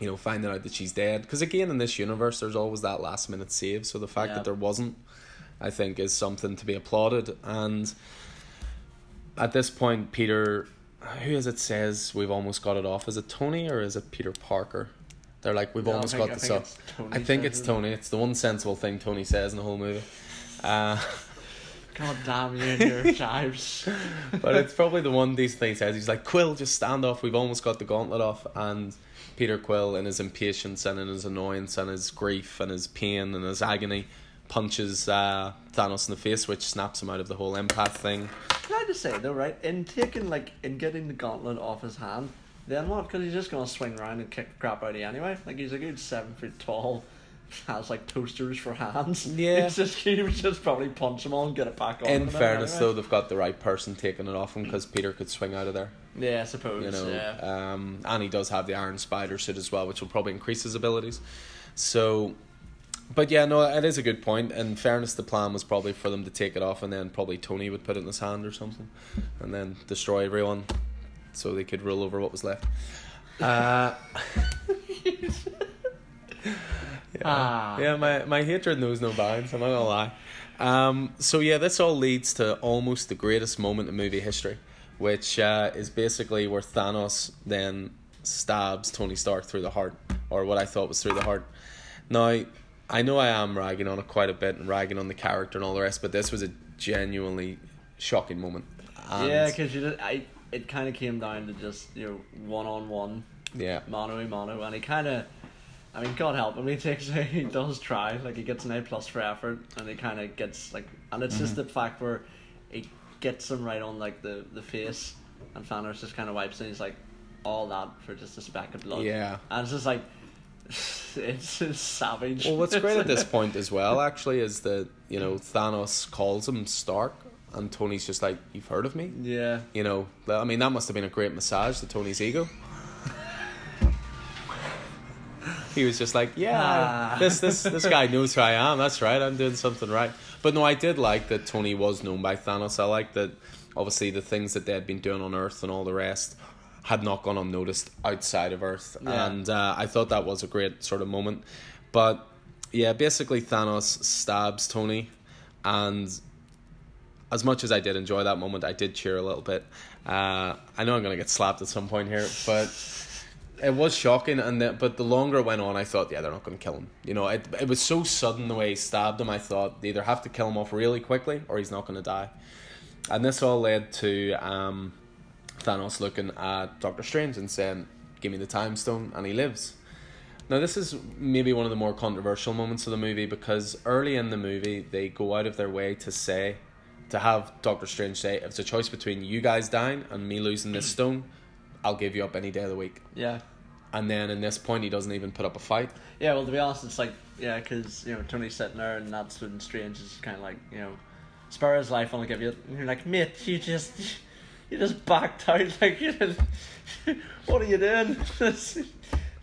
you know, finding out that she's dead. Because again, in this universe, there's always that last minute save. So the fact Yeah. that there wasn't, I think, is something to be applauded. And at this point, Peter, who is it says we've almost got it off? Is it Tony or is it Peter Parker? They're like, we've No, almost think- got this off. I think it's. Tony. It's the one sensible thing Tony says in the whole movie. Uh, God damn you and your chives. but it's probably the one decent thing he says. He's like, Quill, just stand off. We've almost got the gauntlet off. And Peter Quill, in his impatience and in his annoyance and his grief and his pain and his agony, punches uh, Thanos in the face, which snaps him out of the whole empath thing. Can I just say though, right? In taking like in getting the gauntlet off his hand, then what? Because he's just gonna swing around and kick the crap out of you anyway. Like he's a good seven foot tall, has like toasters for hands. Yeah. it's just he would just probably punch them all and get it back on. In fairness, anyway. though, they've got the right person taking it off him because Peter could swing out of there. yeah, I suppose. You know, yeah. um, and he does have the Iron Spider suit as well, which will probably increase his abilities. So, but yeah, no, it is a good point. In fairness, the plan was probably for them to take it off, and then probably Tony would put it in his hand or something, and then destroy everyone, so they could rule over what was left. Uh, yeah, Ah. yeah, my my hatred knows no bounds. I'm not gonna lie. Um, so yeah, this all leads to almost the greatest moment in movie history, which uh, is basically where Thanos then stabs Tony Stark through the heart, or what I thought was through the heart. Now, I know I am ragging on it quite a bit and ragging on the character and all the rest, but this was a genuinely shocking moment. And yeah, because you did, I it kind of came down to just you know one on one, yeah, mano a mano, and he kind of. I mean, God help him. He takes, he does try. Like he gets an A plus for effort, and he kind of gets like, and it's just Mm-hmm. the fact where he gets him right on like the the face, and Thanos just kind of wipes it. And he's like, all that for just a speck of blood. yeah. and it's just like, it's just savage. Well, what's great at this point as well, actually, is that you know Thanos calls him Stark, and Tony's just like, "You've heard of me?" yeah, You know, I mean, that must have been a great massage to Tony's ego. He was just like, "Yeah, Ah. this this this guy knows who I am. That's right. I'm doing something right." But no, I did like that Tony was known by Thanos. I like that. Obviously, the things that they had been doing on Earth and all the rest had not gone unnoticed outside of Earth, Yeah. and uh, I thought that was a great sort of moment. But yeah, basically, Thanos stabs Tony, and as much as I did enjoy that moment, I did cheer a little bit. Uh, I know I'm gonna get slapped at some point here, but it was shocking. And the, but the longer it went on, I thought, yeah, they're not gonna kill him. You know, it it was so sudden the way he stabbed him. I thought they either have to kill him off really quickly or he's not gonna die. And this all led to um, Thanos looking at Doctor Strange and saying, "Give me the time stone," and he lives. Now, this is maybe one of the more controversial moments of the movie because early in the movie, they go out of their way to say, to have Doctor Strange say, if it's a choice between you guys dying and me losing this stone, I'll give you up any day of the week. yeah. And then in this point, he doesn't even put up a fight. Yeah, well, to be honest, it's like yeah, because you know Tony's sitting there, and that's when Strange is kind of like you know, spare his life, I'll give you. And you're like, mate, you just you just backed out, like you just, what are you doing?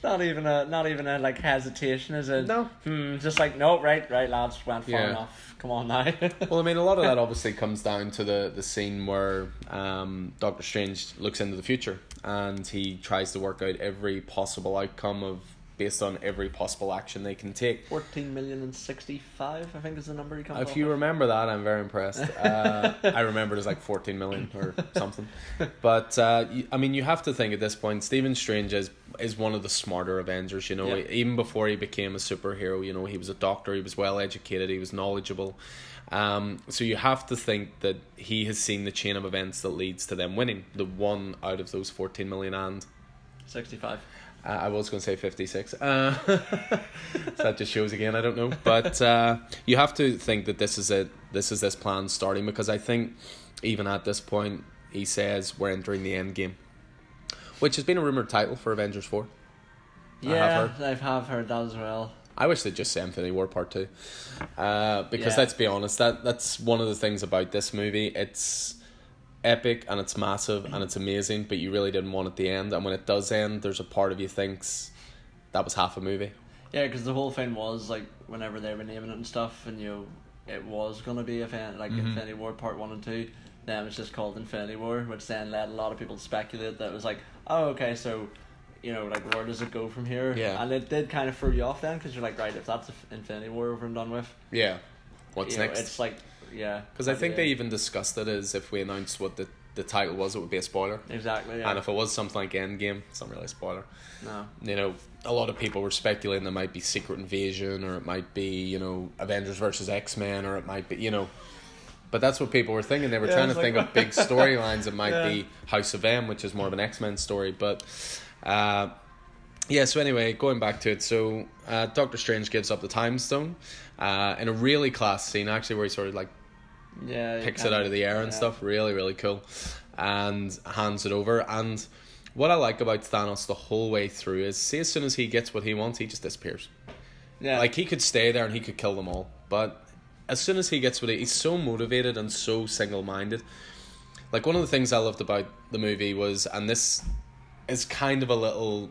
Not even a not even a like hesitation, is it? No. Hmm, just like no, right, right, lads, went far Yeah. enough. Come on now. Well, I mean, a lot of that obviously comes down to the, the scene where um, Doctor Strange looks into the future and he tries to work out every possible outcome of based on every possible action they can take. Fourteen million and sixty-five, I think, is the number he comes. If you with. remember that, I'm very impressed. Uh, I remember it as like 14 million or something. But uh, I mean, you have to think at this point, Stephen Strange is is one of the smarter Avengers. You know, Yeah. even before he became a superhero, you know, he was a doctor. He was well educated. He was knowledgeable. Um, so you have to think that he has seen the chain of events that leads to them winning the one out of those 14 million sixty-five. Uh, I was going to say 56. Uh, so that just shows again, I don't know. But uh, you have to think that this is it. This is this plan starting because I think even at this point, he says we're entering the end game, which has been a rumored title for Avengers 4. I have Yeah, heard. I have heard that as well. I wish they'd just say Infinity War Part 2. Uh, because Yeah. let's be honest, that that's one of the things about this movie. It's epic and it's massive and it's amazing, but you really didn't want it to end. And when it does end, there's a part of you thinks that was half a movie. Yeah, because the whole thing was like whenever they were naming it and stuff, and you know, it was gonna be a fan like Mhm. Infinity War Part One and Two. Then it was just called Infinity War, which then led a lot of people to speculate that it was like, oh, okay, so you know, like where does it go from here? Yeah. and it did kind of throw you off then because you're like, right, if that's Infinity War over and done with, Yeah. what's you know, next. It's like yeah. Because I think they even discussed it as if we announced what the, the title was, it would be a spoiler. exactly yeah. And if it was something like Endgame, it's not really a spoiler. no. You know, a lot of people were speculating there might be Secret Invasion, or it might be, you know, Avengers versus X Men, or it might be, you know. But that's what people were thinking. They were Yeah, trying to like- think of big storylines. It might Yeah. be House of M, which is more of an X Men story. But, uh, yeah, so anyway, going back to it. So, uh, Doctor Strange gives up the Time Stone uh, in a really class scene, actually, where he sort of like Yeah. picks it out of the air and yeah. stuff. Really, really cool. And hands it over. And what I like about Thanos the whole way through is, see, as soon as he gets what he wants, he just disappears. Yeah. Like he could stay there and he could kill them all, but as soon as he gets what he, he's so motivated and so single minded. Like one of the things I loved about the movie was, and this is kind of a little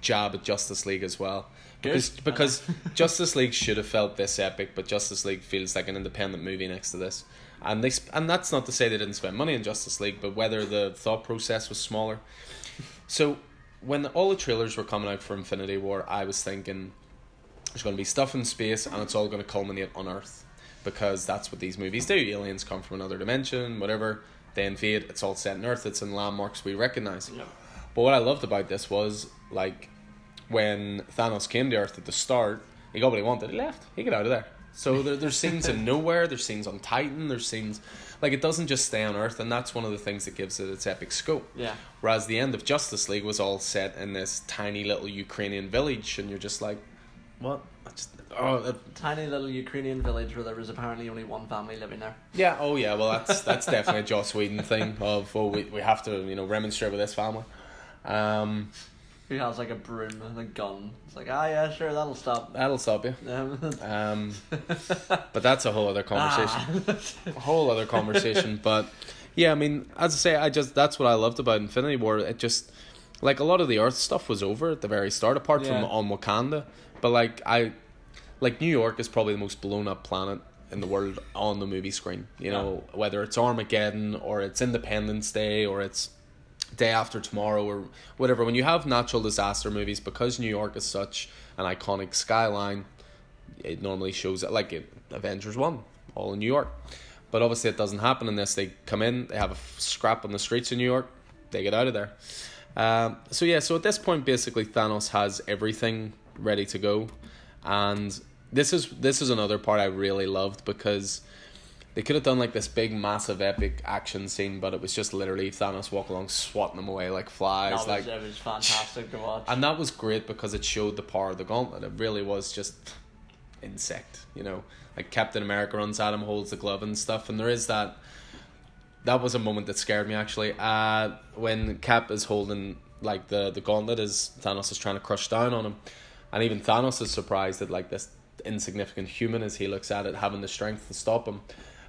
jab at Justice League as well. Because Good. because Justice League should have felt this epic, but Justice League feels like an independent movie next to this, and they sp- and that's not to say they didn't spend money on Justice League, but whether the thought process was smaller. So when all the trailers were coming out for Infinity War, I was thinking there's going to be stuff in space, and it's all going to culminate on Earth, because that's what these movies do. Aliens come from another dimension, whatever. They invade. It's all set in Earth. It's in landmarks we recognize. But what I loved about this was like when Thanos came to Earth at the start, he got what he wanted. He left. He got out of there. So there, there's scenes in nowhere. There's scenes on Titan. There's scenes like it doesn't just stay on Earth, and that's one of the things that gives it its epic scope. Yeah. Whereas the end of Justice League was all set in this tiny little Ukrainian village, and you're just like, what? I just, oh, that- Tiny little Ukrainian village where there was apparently only one family living there. yeah, oh yeah. Well, that's that's definitely a Joss Whedon thing of oh we we have to you know remonstrate with this family. Um, Who has like a broom and a gun. It's like, ah, yeah, sure, that'll stop. that'll stop you. Um, Um, but that's a whole other conversation. ah. a whole other conversation. But yeah, I mean, as I say, I just that's what I loved about Infinity War. It just like a lot of the Earth stuff was over at the very start, apart from Yeah. on Wakanda. But like I, like New York is probably the most blown up planet in the world on the movie screen. You know, whether it's Armageddon or it's Independence Day or it's Day After Tomorrow or whatever. When you have natural disaster movies, because New York is such an iconic skyline, it normally shows it like Avengers One, all in New York. But obviously, it doesn't happen unless. They come in, they have a scrap on the streets of New York, they get out of there. Um, so yeah, so at this point, basically, Thanos has everything ready to go, and this is this is another part I really loved because they could have done like this big, massive, epic action scene, but it was just literally Thanos walk along, swatting them away like flies, That was, like it was fantastic to watch. and that was great because it showed the power of the gauntlet. It really was just insect, you know. Like Captain America runs at him, holds the glove and stuff, and there is that. That was a moment that scared me actually. Uh, when Cap is holding like the the gauntlet as Thanos is trying to crush down on him, and even Thanos is surprised that like this insignificant human as he looks at it having the strength to stop him.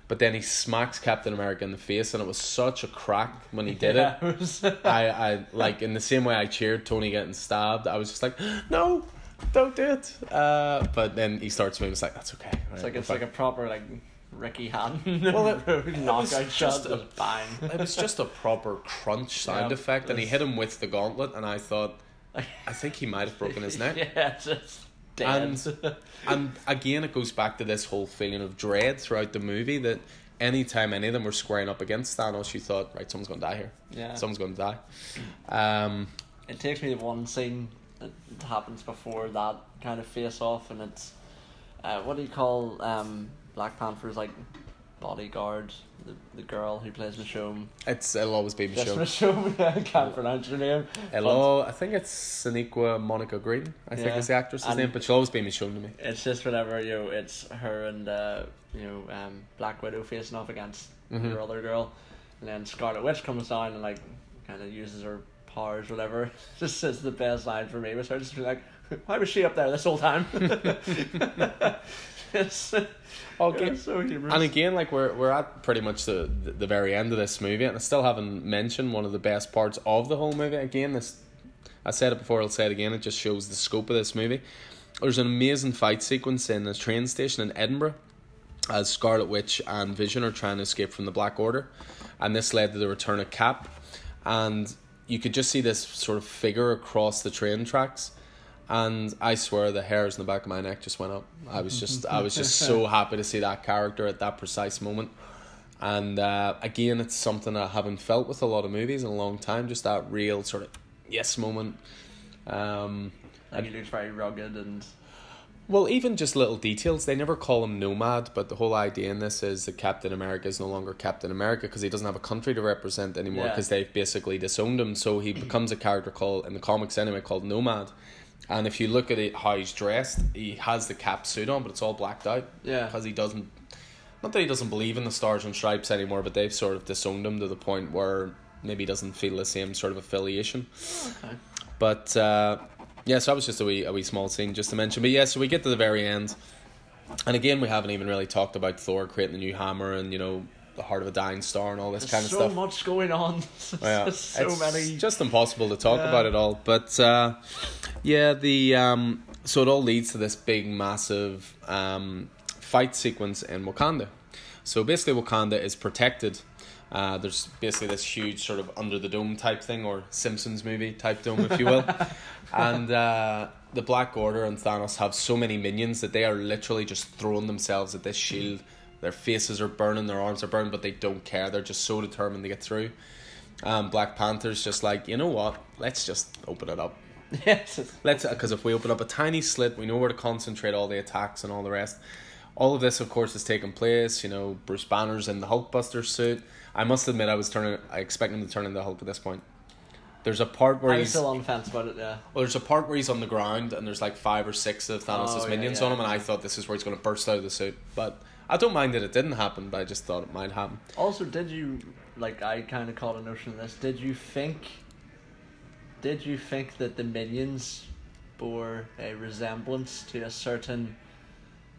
But then he smacks Captain America in the face, and it was such a crack when he did it. Yeah, it was- I, I like in the same way I cheered Tony getting stabbed. I was just like, no, don't do it. Uh, but then he starts moving. It's like that's okay. It's like it's like a proper like Ricky Hatton Well, it- it was knockout shot. a- bang. it was just a proper crunch sound Yeah, effect, and he hit him with the gauntlet, and I thought, I think he might have broken his neck. yeah, just dead. And- And again, it goes back to this whole feeling of dread throughout the movie that anytime any of them were squaring up against Thanos, you thought, right, someone's going to die here. yeah. Someone's going to die. Um, It takes me to one scene that happens before that kind of face off, and it's uh, what do you call um, Black Panther's like bodyguard, the the girl who plays Michonne. it's it'll always be Just Michonne. Michonne, I can't pronounce her name. Hello, I think it's Sonequa Monica Green. I think Yeah. is the actress's And- name, but she'll always be Michonne to me. It's just whenever you know it's her and uh, you know um, Black Widow facing off against Mhm. your other girl, and then Scarlet Witch comes down and like kind of uses her powers, whatever. Just says the best line for me was her just be like, "Why was she up there this whole time?" Oh, it's, Okay. it's so humorous. And again, like we're we're at pretty much the, the the very end of this movie, and I still haven't mentioned one of the best parts of the whole movie. Again, this I said it before, I'll say it again. It just shows the scope of this movie. There's an amazing fight sequence in a train station in Edinburgh, as Scarlet Witch and Vision are trying to escape from the Black Order, and this led to the return of Cap, and you could just see this sort of figure across the train tracks, and I swear the hairs in the back of my neck just went up. I was just I was just so happy to see that character at that precise moment. And uh, again, it's something I haven't felt with a lot of movies in a long time. Just that real sort of yes moment. Um, Like he looks very rugged and well, even just little details. They never call him Nomad, but the whole idea in this is that Captain America is no longer Captain America because he doesn't have a country to represent anymore Yeah. because they've basically disowned him. So he becomes a character called in the comics anyway called Nomad. And if you look at it, how he's dressed, he has the cap suit on, but it's all blacked out yeah. because he doesn't. Not that he doesn't believe in the stars and stripes anymore, but they've sort of disowned him to the point where maybe he doesn't feel the same sort of affiliation. Okay. But uh, yeah, so that was just a wee a wee small scene just to mention. But yeah, so we get to the very end, and again we haven't even really talked about Thor creating the new hammer and you know the heart of a dying star and all this There's kind of so stuff. So much going on. Yeah, so it's many. just impossible to talk Yeah. about it all. But uh, yeah, the um, so it all leads to this big, massive um, fight sequence in Wakanda. So basically, Wakanda is protected. Uh, there's basically this huge sort of under the dome type thing, or Simpsons movie type dome, if you will. and uh, the Black Order and Thanos have so many minions that they are literally just throwing themselves at this shield. Their faces are burning, their arms are burning, but they don't care. They're just so determined to get through. Um, Black Panther's just like, you know what? Let's just open it up. yes. Let's because if we open up a tiny slit, we know where to concentrate all the attacks and all the rest. All of this, of course, is taking place. You know, Bruce Banner's in the Hulkbuster suit. I must admit, I was turning. I expect him to turn into Hulk at this point. There's a part where I'm he's still on the fence about it. Yeah. well, there's a part where he's on the ground and there's like five or six of Thanos' Oh, yeah, minions yeah. on him, and I thought this is where he's going to burst out of the suit. But I don't mind that it didn't happen, but I just thought it might happen. Also, did you like? I kind of caught a notion of this. Did you think? Did you think that the minions bore a resemblance to a certain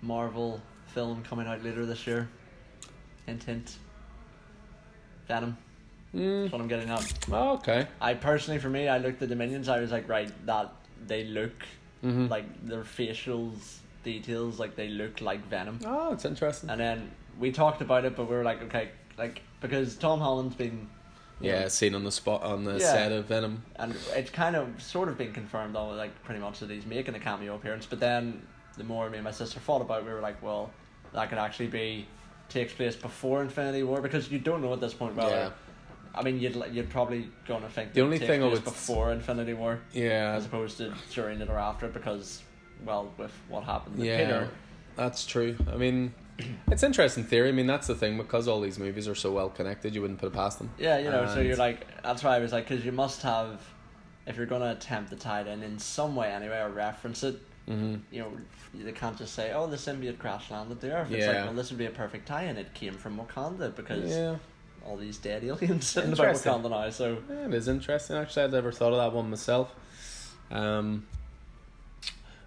Marvel film coming out later this year? Hint, hint. Venom. Mm. That's what I'm getting at. Oh, okay. I personally, for me, I looked at the minions. I was like, right, that they look Mm-hmm. like their facials details, like they look like Venom. oh, it's interesting. And then we talked about it, but we were like, okay, like because Tom Holland's been, yeah, know, seen on the spot on the Yeah. set of Venom. and it's kind of sort of been confirmed, all like pretty much that he's making a cameo appearance. But then the more me and my sister thought about, it, we were like, well, that could actually be takes place before Infinity War because you don't know at this point whether. Yeah. I mean, you'd you'd probably gonna think The only thing I place would- before Infinity War Yeah, as opposed to during it or after because, well, with what happened yeah, Peter. that's true. I mean, it's interesting theory. I mean, that's the thing because all these movies are so well connected, you wouldn't put it past them. Yeah, you know, so you're like, that's why I was like, because you must have, if you're going to attempt to tie it in in some way anyway, or reference it, Mm-hmm. you know, they can't just say, oh, the symbiote crash landed there. If it's Yeah. like, well, this would be a perfect tie in. It came from Wakanda because Yeah. all these dead aliens sitting about. Wakanda now, so. Yeah, it is interesting. Actually, I'd never thought of that one myself. Um,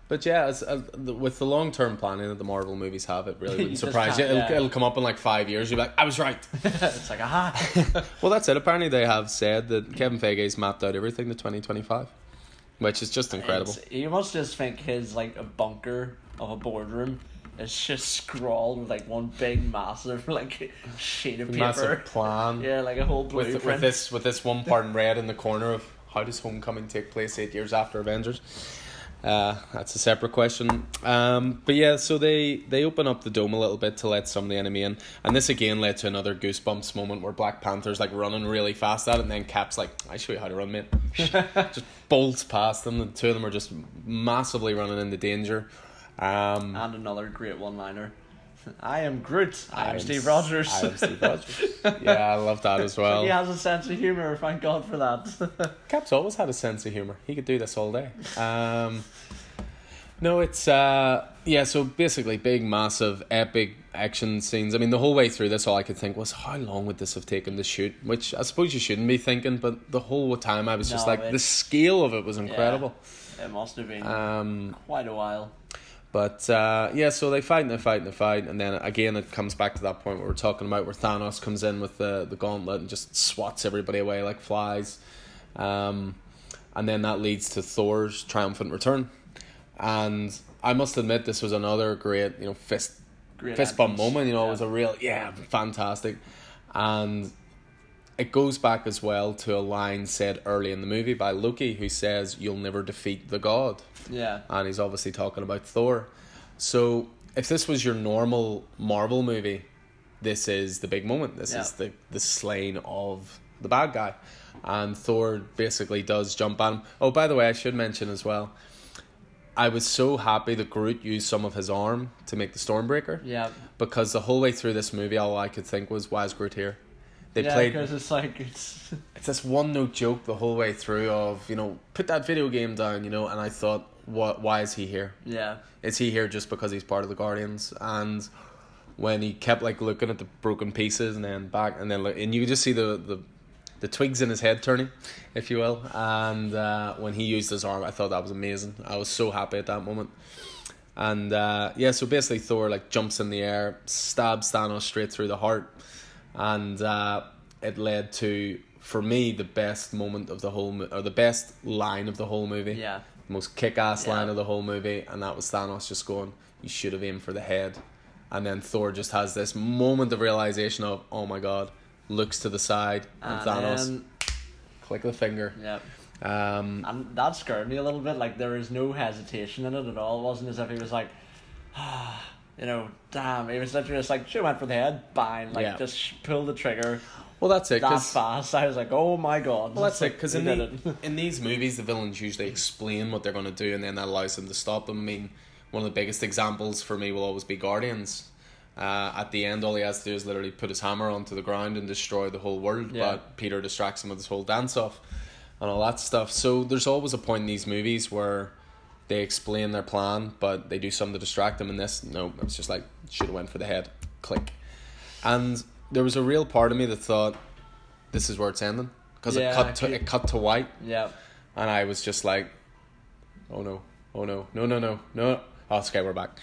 but yeah, as, as, with the long term planning that the Marvel movies have, it really wouldn't surprise you. It'll, yeah. it'll come up in like five years. You'll be like, I was right. it's like, aha! well, that's it. Apparently, they have said that Kevin Feige's mapped out everything to 2025, which is just incredible. It's- you must just think his, like, a bunker of a boardroom is just scrawled with, like, one big, massive, like, sheet of paper. Massive plan. Yeah, like a whole with, blueprint. with this with this one part in red in the corner of how does Homecoming take place eight years after Avengers. Uh, that's a separate question. Um, but yeah, so they they open up the dome a little bit to let some of the enemy in, and this again led to another goosebumps moment where Black Panther's like running really fast at it, and then Cap's like, "I show you how to run, mate." just bolts past them. The two of them are just massively running into danger. Um, And another great one liner. I am Groot. I am I'm Steve Rogers. I am Steve Rogers. yeah, I love that as well. he has a sense of humour, thank God for that. Cap's always had a sense of humor. He could do this all day. Um, no, it's uh, yeah. So basically, big, massive, epic action scenes. I mean, the whole way through this, all I could think was, how long would this have taken to shoot? Which I suppose you shouldn't be thinking, but the whole time I was just No, like, the scale of it was incredible. it must have been Um, quite a while. But uh, yeah, so they fight and they fight and they fight, and then again it comes back to that point where we're talking about where Thanos comes in with the the gauntlet and just swats everybody away like flies, um, and then that leads to Thor's triumphant return, and I must admit this was another great you know fist Great fist bump moment. You know, Yeah. it was a real yeah fantastic, and it goes back as well to a line said early in the movie by Loki, who says, "You'll never defeat the god," Yeah. and he's obviously talking about Thor. So if this was your normal Marvel movie, this is the big moment. This Yeah. is the the slaying of the bad guy, and Thor basically does jump on him. Oh, by the way, I should mention as well. I was so happy that Groot used some of his arm to make the Stormbreaker Yeah. because the whole way through this movie, all I could think was, "Why is Groot here?" They yeah, played because it's like it's it's this one note joke the whole way through of you know put that video game down, you know, and I thought, what? Why is he here? yeah. Is he here just because he's part of the Guardians? And when he kept like looking at the broken pieces and then back and then look, and you could just see the the the twigs in his head turning, if you will. And uh, when he used his arm, I thought that was amazing. I was so happy at that moment. And uh, yeah, so basically Thor like jumps in the air, stabs Thanos straight through the heart, and uh, it led to for me the best moment of the whole mo- or the best line of the whole movie Yeah. most kick ass Yeah. line of the whole movie, and that was Thanos just going, You should have aimed for the head. And then Thor just has this moment of realization of, Oh my god, looks to the side, and, And Thanos, then, click the finger. yeah. Um, And that scared me a little bit. Like there was no hesitation in it at all. It wasn't as if he was like, ah, you know, damn. He was literally just like, she went for the head, bang, like Yeah. just pull the trigger well, that's it. that fast. I was like, oh my god. Well, that's it. Because in, the, in these movies, the villains usually explain what they're going to do, and then that allows them to stop them. I mean, one of the biggest examples for me will always be Guardians. Uh, at the end, all he has to do is literally put his hammer onto the ground and destroy the whole world. Yeah. But Peter distracts him with his whole dance off and all that stuff. So there's always a point in these movies where they explain their plan, but they do something to distract them. In this, no, it's just like should have went for the head. Click. And there was a real part of me that thought, this is where it's ending because Yeah, it cut to it cut to white, yeah. and I was just like, oh no, oh no, no, no, no, no. Oh, okay, we're back.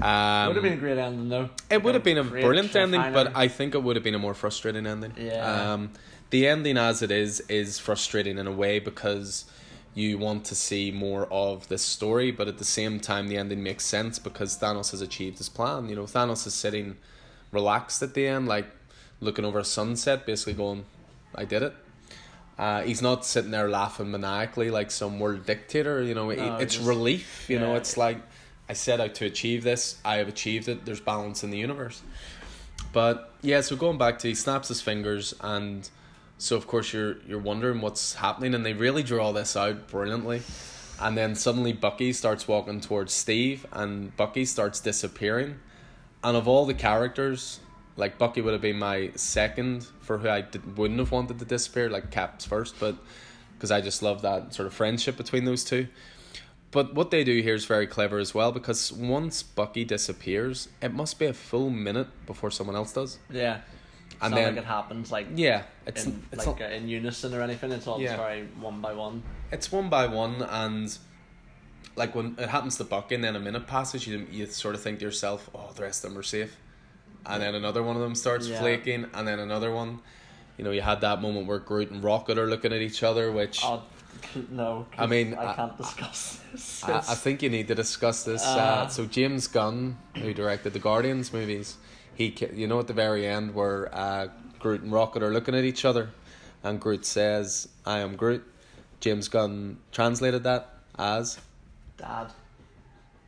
Um, would have been a great ending though. it would have been a brilliant ending, but. I think it would have been a more frustrating ending. Yeah. Um, the ending as it is is frustrating in a way because you want to see more of this story, but at the same time, the ending makes sense because Thanos has achieved his plan. You know, Thanos is sitting relaxed at the end, like looking over a sunset, basically going, "I did it." Uh, he's not sitting there laughing maniacally like some world dictator. You know, No, it's just- relief. You know, it's like I set out to achieve this. I have achieved it. There's balance in the universe. But yeah, so going back to he snaps his fingers, and so of course you're you're wondering what's happening, and they really draw this out brilliantly. And then suddenly Bucky starts walking towards Steve, and Bucky starts disappearing. And of all the characters, like Bucky would have been my second for who I did, wouldn't have wanted to disappear, like Cap's first, but because I just love that sort of friendship between those two. But what they do here is very clever as well because once Bucky disappears, it must be a full minute before someone else does. Yeah. And then like it happens like yeah, it's in, it's like not, uh, in unison or anything. It's all Yeah. very one by one. it's one by one and like when it happens to Bucky and then a minute passes, you you sort of think to yourself, oh, the rest of them are safe, and then another one of them starts Yeah. flaking, and then another one. You know, you had that moment where Groot and Rocket are looking at each other, which Oh no! I mean, I I- can't discuss this. I, I think you need to discuss this. Uh, Uh. so James Gunn, who directed the Guardians movies, he you know at the very end where uh, Groot and Rocket are looking at each other, and Groot says, "I am Groot." James Gunn translated that as Dad.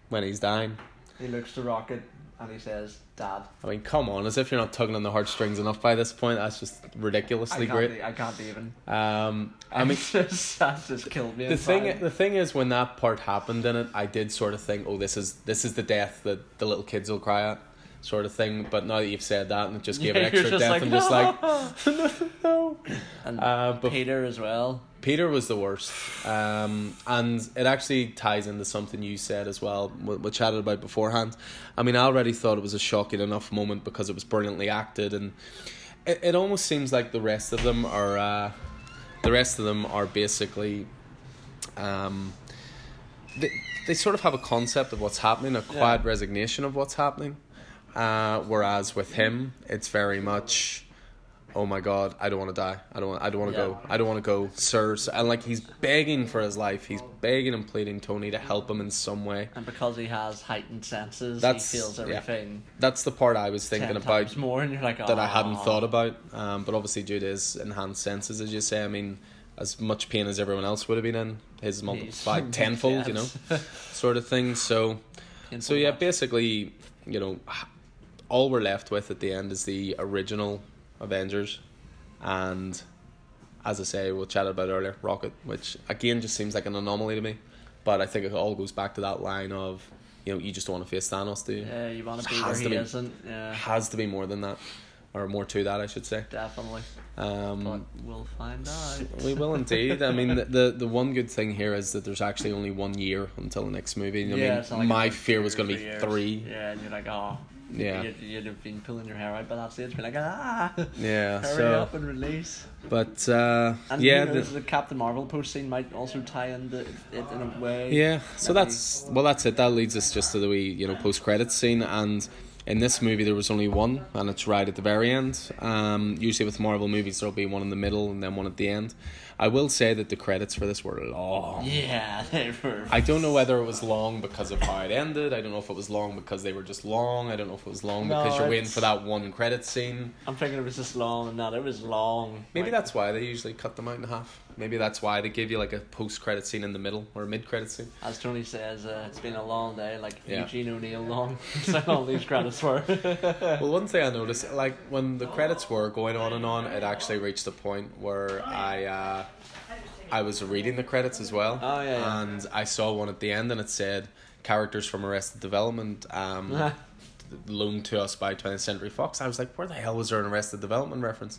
when he's dying. He looks to Rocket and he says, "Dad." I mean, come on, as if you're not tugging on the heartstrings enough by this point. That's just ridiculously can't. great. I can't even. Um, I mean, just, that just killed me. the thing inside. the thing is when that part happened in it i did sort of think oh this is this is the death that the little kids will cry at sort of thing but now that you've said that and it just gave Yeah, it extra just death like, i'm just like no and uh, but Peter as well. peter was the worst um, and it actually ties into something you said as well wh- we chatted about beforehand i mean i already thought it was a shocking enough moment because it was brilliantly acted and it, it almost seems like the rest of them are uh, the rest of them are basically um, they, they sort of have a concept of what's happening, a quiet resignation of what's happening. Uh, whereas with him, it's very much, oh my god, I don't want to die. I don't want. I don't want to Yeah. go. I don't want to go, sir. And like he's begging for his life. He's begging and pleading Tony to help him in some way. And because he has heightened senses, That's- he feels yeah. everything That's the part I was thinking about more, and you're like, that I hadn't thought about. Um, but obviously, due to his enhanced senses, as you say, I mean, as much pain as everyone else would have been in, his multiplied tenfold, you know, sort of thing. So, Painful so yeah, much. basically, you know, all we're left with at the end is the original Avengers, and as I say, we'll chat about earlier, Rocket, which again just seems like an anomaly to me, but I think it all goes back to that line of, you know, you just don't want to face Thanos, do you? Yeah, you want to be where has he to be. isn't. Yeah, Has to be more than that, or more to that, I should say. definitely. Um, But we'll find out. we will indeed. I mean, the, the the one good thing here is that there's actually only one year until the next movie. I yeah, mean, like my fear was going to be years. three. Yeah, and you're like, oh. Yeah. You'd, you'd have been pulling your hair out by that stage, be like, ah, Yeah, hurry so up and release. but uh, And yeah, who knows, the- the Captain Marvel post scene might also tie into it in a way. yeah. So that's well, that's it. That leads us just to the wee you know post credits scene, and in this movie there was only one, and it's right at the very end. Um, usually with Marvel movies there'll be one in the middle and then one at the end. I will say that the credits for this were long. Yeah, they were. I don't know whether it was long because of how it ended. I don't know if it was long because they were just long. I don't know if it was long No, because you're waiting for that one credit scene. I'm thinking it was just long and that it was long. Maybe Like, that's why they usually cut them out in half. Maybe that's why they gave you like a post credit scene in the middle or a mid credit scene. As Tony says, uh, it's been a long day, like Yeah. Eugene O'Neill long. so all these credits were. Well, one thing I noticed, like when the credits were going on and on, it actually reached a point where I uh, I was reading the credits as well. Oh, yeah, yeah. And I saw one at the end, and it said characters from Arrested Development. Um, loaned to us by 20th Century Fox. I was like, where the hell was there an Arrested Development reference?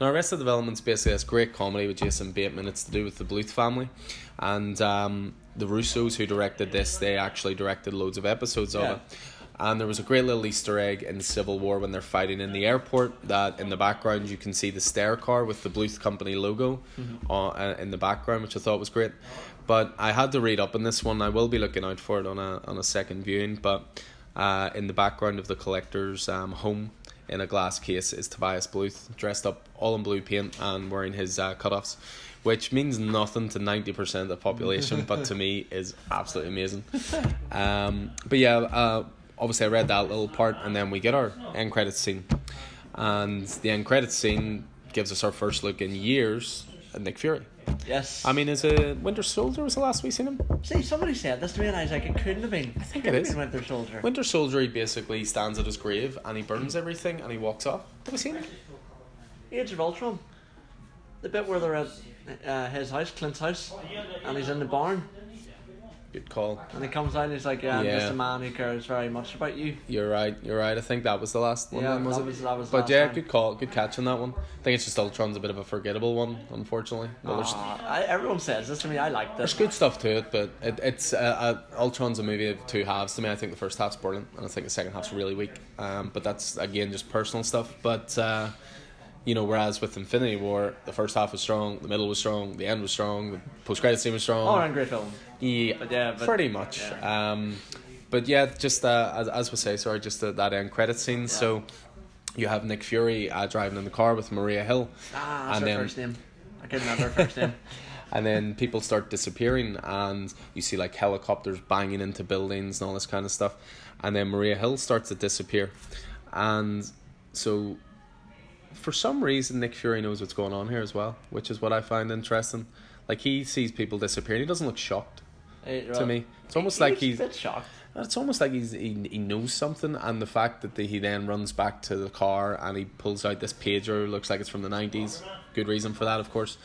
Now, Arrested Development's basically this great comedy with Jason Bateman. It's to do with the Bluth family, and um, the Russos who directed this, they actually directed loads of episodes of it. And there was a great little Easter egg in Civil War when they're fighting in the airport. That in the background you can see the stair car with the Bluth Company logo uh, uh, in the background, which I thought was great. But I had to read up on this one. I will be looking out for it on a on a second viewing. But uh, in the background of the collector's um, home in a glass case is Tobias Bluth, dressed up all in blue paint and wearing his uh, cutoffs, which means nothing to 90% of the population, but to me is absolutely amazing. Um, but yeah, uh, obviously I read that little part, and then we get our end credits scene. And the end credits scene gives us our first look in years at Nick Fury. Yes. I mean, is it Winter Soldier was the last we seen him? see, somebody said this to me, and I was like, it couldn't have been. I think it is. Winter Soldier. Winter Soldier, he basically stands at his grave and he burns everything and he walks off. Have we seen him? Age of Ultron. The bit where they're at uh, his house, Clint's house, and he's in the barn, Good call. and he comes out and he's like, "Yeah, I'm Yeah. just a man who cares very much about you." You're right. You're right. I think that was the last one. Yeah, then, was that it? was- that was But yeah, time. good call. Good catch on that one. I think it's just Ultron's a bit of a forgettable one, unfortunately. Well, there's, I, everyone says this to me. I like this. there's good stuff to it, but it, it's uh, uh, Ultron's a movie of two halves to me. I think the first half's brilliant, and I think the second half's really weak. Um, but that's again just personal stuff. But uh, you know, whereas with Infinity War, the first half was strong, the middle was strong, the end was strong, the post credit scene was strong. All great film. Yeah, But yeah, but- pretty much. Um, but yeah, just uh, as as we say, sorry, just uh, that end credit scene. So you have Nick Fury uh, driving in the car with Maria Hill, Ah, that's And her then- first name. I can't remember her first name. and then people start disappearing, and you see like helicopters banging into buildings and all this kind of stuff, and then Maria Hill starts to disappear, and so. For some reason, Nick Fury knows what's going on here as well, which is what I find interesting. Like he sees people disappearing, he doesn't look shocked Eh, to me. It's almost he like he's a bit shocked. It's almost like he's he, he knows something, and the fact that the, he then runs back to the car and he pulls out this pager, looks like it's from the nineties. Good reason for that, of course.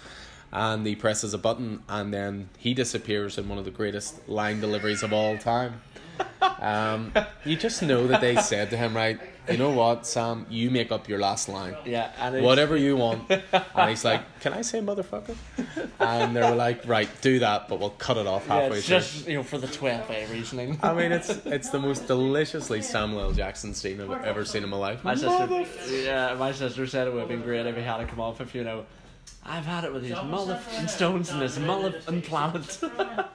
And he presses a button, and then he disappears in one of the greatest line deliveries of all time. Um, you just know that they said to him, right? You know what, Sam? You make up your last line Yeah, and whatever you want. And he's like, Can I say motherfucker? And they were like, Right, do that, but we'll cut it off Yeah, halfway it's through. just you know for the twelfth A reasoning. I mean, it's it's the most deliciously Samuel L. Jackson scene I've ever seen in my life. My sister, yeah, my sister said it would have been great if he had to come off if you know. I've had it with these motherfucking stones and this motherfucking planet.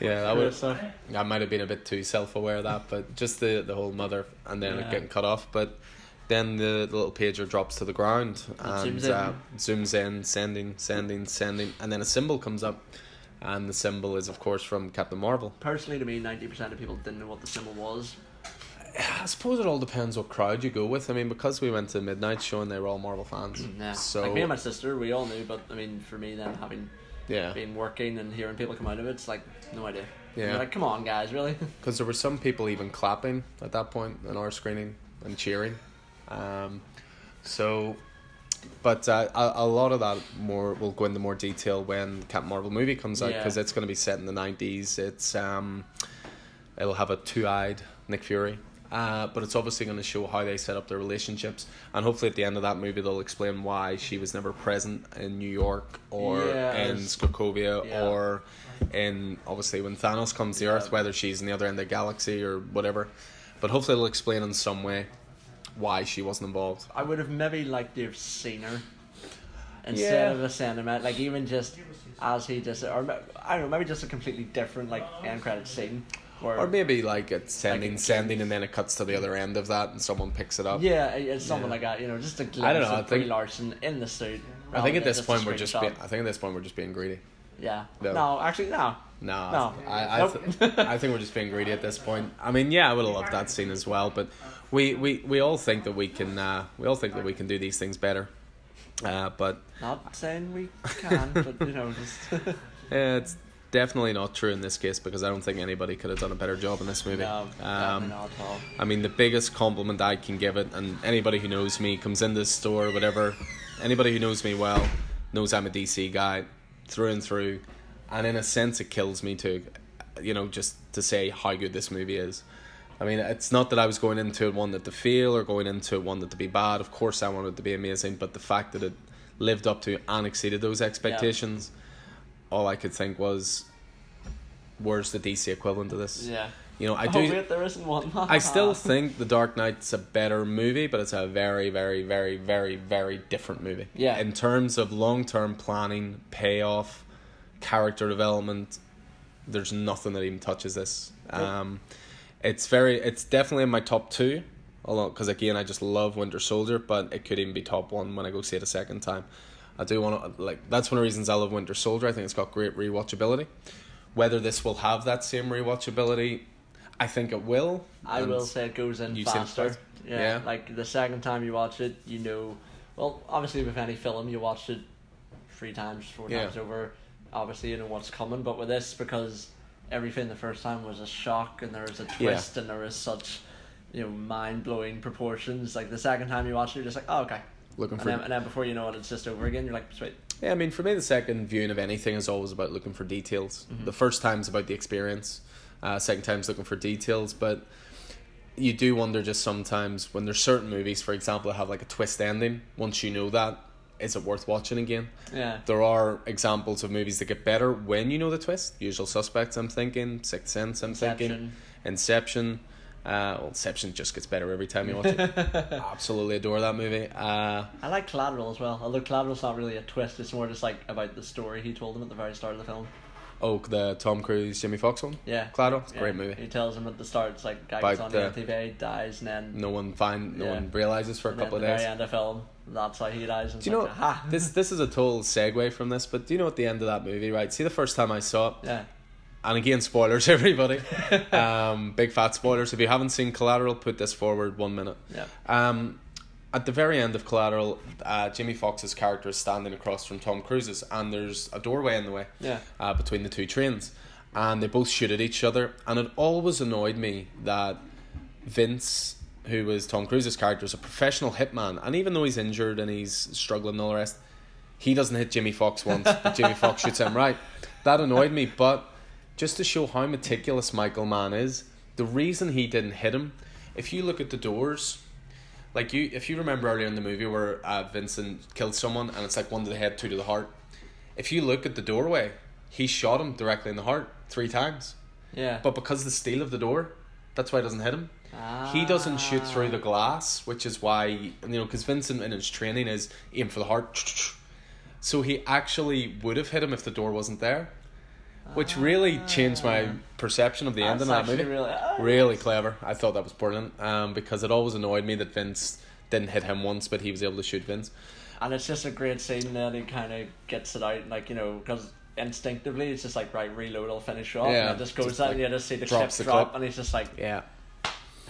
Yeah, that would. So, I might have been a bit too self-aware of that, but just the the whole mother and then Yeah. getting cut off. But then the, the little pager drops to the ground and zooms in. uh, zooms in, sending, sending, sending, and then a symbol comes up, and the symbol is of course from Captain Marvel. Personally, to me, ninety percent of people didn't know what the symbol was. I suppose it all depends what crowd you go with. I mean, because we went to midnight show and they were all Marvel fans, Yeah. so like me and my sister, we all knew, but I mean, for me, then having yeah, been working and hearing people come out of it, it's like no idea. Yeah. You're like, come on, guys, really? because there were some people even clapping at that point in our screening and cheering. Um, so, but uh, a, a lot of that more will go into more detail when Captain Marvel movie comes out Yeah. because it's going to be set in the nineties. It's um, it'll have a two-eyed Nick Fury. Uh, but it's obviously going to show how they set up their relationships, and hopefully at the end of that movie they'll explain why she was never present in New York or Yeah, in Sokovia yeah. or in obviously when Thanos comes to Yeah. Earth, whether she's in the other end of the galaxy or whatever. But hopefully they'll explain in some way why she wasn't involved. I would have maybe liked to have seen her instead of a sentiment, like even just as he just, or I don't know, maybe just a completely different like end credit scene. Where, Or maybe like it's sending, Like sending, and then it cuts to the other end of that, and someone picks it up. yeah, it's something Yeah. like that. You know, just a glimpse I don't know, I of Brie think- Larson in the suit. I think at this point we're just being. I think at this point we're just being greedy. Yeah. No. No. actually, no. No, No. I, I, th- I think we're just being greedy at this point. I mean, yeah, I would have loved that scene as well, but we, we, we all think that we can. Uh, we all think that we can do these things better. Uh, but Not saying we can, but you know, just uh, it's definitely not true in this case because I don't think anybody could have done a better job in this movie. no, um, not at all. I mean, the biggest compliment I can give it, and anybody who knows me comes in this store, whatever, anybody who knows me well knows I'm a DC guy through and through, and in a sense, it kills me too, you know, just to say how good this movie is. I mean, it's not that I was going into it wanting it to fail or going into it wanting it to be bad. Of course, I wanted it to be amazing, but the fact that it lived up to and exceeded those expectations, all I could think was, where's the DC equivalent to this? Yeah. You know, I oh, do. wait, there isn't one. I still think The Dark Knight's a better movie, but it's a very, very, very, very, very different movie. Yeah. In terms of long term planning, payoff, character development, there's nothing that even touches this. Um, it's very, it's definitely in my top two. Although, because again, I just love Winter Soldier, but it could even be top one when I go see it a second time. I do want to like. That's one of the reasons I love Winter Soldier. I think it's got great rewatchability. Whether this will have that same rewatchability, I think it will. I will say it goes in You've seen it faster. Yeah, Yeah. like the second time you watch it, you know. Well, obviously with any film, you watched it three times, four Yeah. times over. Obviously, you know what's coming. But with this, because everything the first time was a shock, and there was a Yeah. twist, and there was such, you know, mind blowing proportions. Like the second time you watch it, you're just like, oh okay. Looking And then, and then before you know it, it's just over again. You're like, sweet. Yeah, I mean, for me, the second viewing of anything is always about looking for details. Mhm. The first time's about the experience. Uh, second time's looking for details, but you do wonder just sometimes when there's certain movies, for example, that have like a twist ending. Once you know that, is it worth watching again? Yeah. There are examples of movies that get better when you know the twist. Usual Suspects, I'm thinking. Sixth Sense, I'm thinking. Inception. Inception. Uh, well, Inception just gets better every time you watch it. Absolutely adore that movie. Uh, I like Collateral as well. Although Collateral's not really a twist; it's more just like about the story he told them at the very start of the film. oh, the Tom Cruise, Jamie Foxx one. Yeah. Collateral, it's a Yeah. great movie. He tells him at the start, it's like guy About gets on the the- MTA, dies, and then no one find no Yeah. one realizes for a and then couple at of the days. very end of the film, that's how he dies. And Do you know it's like, aha. this? This is a total segue from this, but do you know at the end of that movie, right? See the first time I saw it, Yeah. And again spoilers, everybody. um, big fat spoilers. If you haven't seen Collateral, put this forward one minute. Yeah. Um, at the very end of Collateral, uh, Jamie Foxx's character is standing across from Tom Cruise's, and there's a doorway in the way Yeah. uh, between the two trains, and they both shoot at each other. And it always annoyed me that Vince, who was Tom Cruise's character, is a professional hitman, and even though he's injured and he's struggling and all the rest, he doesn't hit Jamie Foxx once, but Jamie Foxx shoots him right. That annoyed me, but just to show how meticulous Michael Mann is, the reason he didn't hit him, if you look at the doors, like you, if you remember earlier in the movie where uh, Vincent killed someone and it's like one to the head, two to the heart. If you look at the doorway, he shot him directly in the heart three times. Yeah. But because of the steel of the door, that's why it doesn't hit him. Ah. He doesn't shoot through the glass, which is why you know because Vincent in his training is aim for the heart. So he actually would have hit him if the door wasn't there, which really changed my perception of the ending of that movie. Really, ah. Really clever. I thought that was brilliant um, because it always annoyed me that Vince didn't hit him once, but he was able to shoot Vince. And it's just a great scene that he kind of gets it out, like, you know, because instinctively it's just like, right, reload, I'll finish off. Yeah, and it just goes just out like and you just see the clip the drop, clip. and he's just like, Yeah.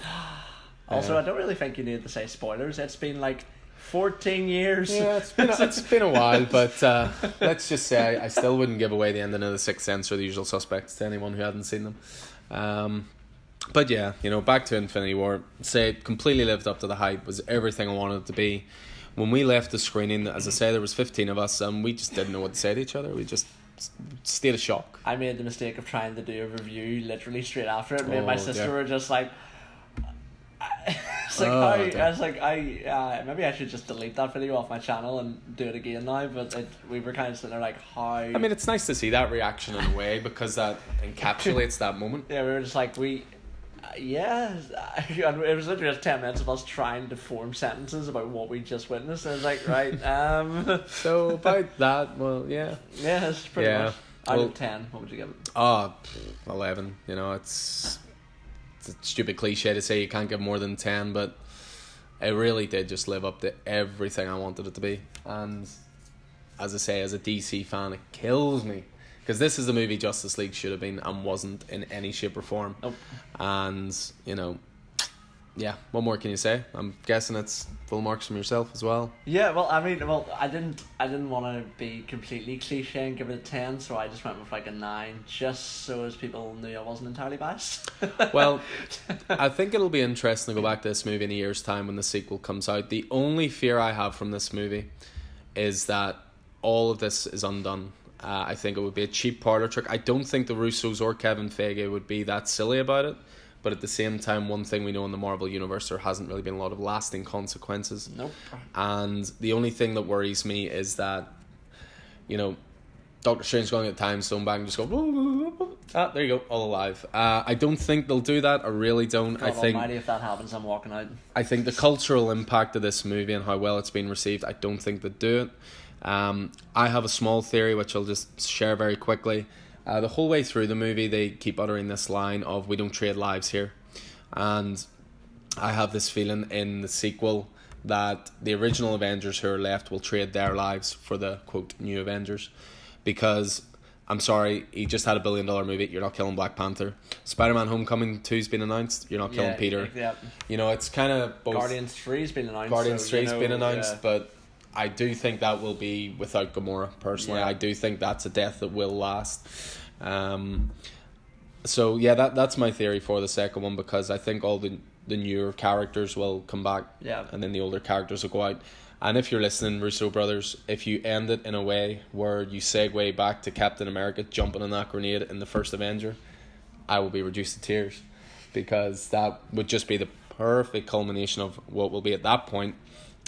also. I don't really think you need to say spoilers. It's been like 14 years. Yeah, it's been a, it's been a while, but uh, let's just say I, I still wouldn't give away the ending of the Sixth Sense or the Usual Suspects to anyone who hadn't seen them. Um, but yeah, you know, back to Infinity War. Say it completely lived up to the hype. Was everything I wanted it to be. When we left the screening, as I say, there was fifteen of us, and we just didn't know what to say to each other. We just stayed a shock. I made the mistake of trying to do a review literally straight after it. Me and my Oh, sister yeah. were just like, it's like Oh, I. I was like I uh, maybe I should just delete that video off my channel and do it again now. But it, we were kind of sitting there like how. I mean, it's nice to see that reaction in a way because that encapsulates that moment. yeah, we were just like we. Uh, yeah, it was literally just ten minutes of us trying to form sentences about what we just witnessed. And I was like, right, um, So about that, well, yeah. yeah, it's pretty Yeah. much out Well- of ten. What would you give it? Oh, 11. You know, it's, it's a stupid cliche to say you can't give more than 10, but it really did just live up to everything I wanted it to be. And as I say, as a DC fan, it kills me. Because this is the movie Justice League should have been and wasn't in any shape or form. Nope. And, you know, yeah, what more can you say? I'm guessing it's full marks from yourself as well. Yeah, well, I mean, well, I didn't, I didn't want to be completely cliche and give it a ten, so I just went with like a nine, just so as people knew I wasn't entirely biased. Well, I think it'll be interesting to go back to this movie in a year's time when the sequel comes out. The only fear I have from this movie is that all of this is undone. Uh, I think it would be a cheap parlor trick. I don't think the Russos or Kevin Feige would be that silly about it. But at the same time, one thing we know in the Marvel universe, there hasn't really been a lot of lasting consequences. nope. And the only thing that worries me is that, you know, Doctor Strange going at time stone back and just go, ah, there you go, all alive. Uh, I don't think they'll do that. I really don't. God I think almighty, if that happens, I'm walking out. I think the cultural impact of this movie and how well it's been received, I don't think they'd do it. Um, I have a small theory which I'll just share very quickly. Uh, the whole way through the movie, they keep uttering this line of "We don't trade lives here," and I have this feeling in the sequel that the original Avengers who are left will trade their lives for the quote new Avengers, because I'm sorry, he just had a billion dollar movie. You're not killing Black Panther. Spider Man Homecoming two's been announced. You're not killing yeah, Peter. Yeah. You know, it's kind of both. Guardians Three's been announced. Guardians so, you know, been announced, yeah. but I do think that will be without Gamora. Personally, Yeah. I do think that's a death that will last. Um, so yeah, that that's my theory for the second one because I think all the the newer characters will come back, Yeah. and then the older characters will go out. And if you're listening, Russo brothers, if you end it in a way where you segue back to Captain America jumping on that grenade in the first Avenger, I will be reduced to tears because that would just be the perfect culmination of what will be at that point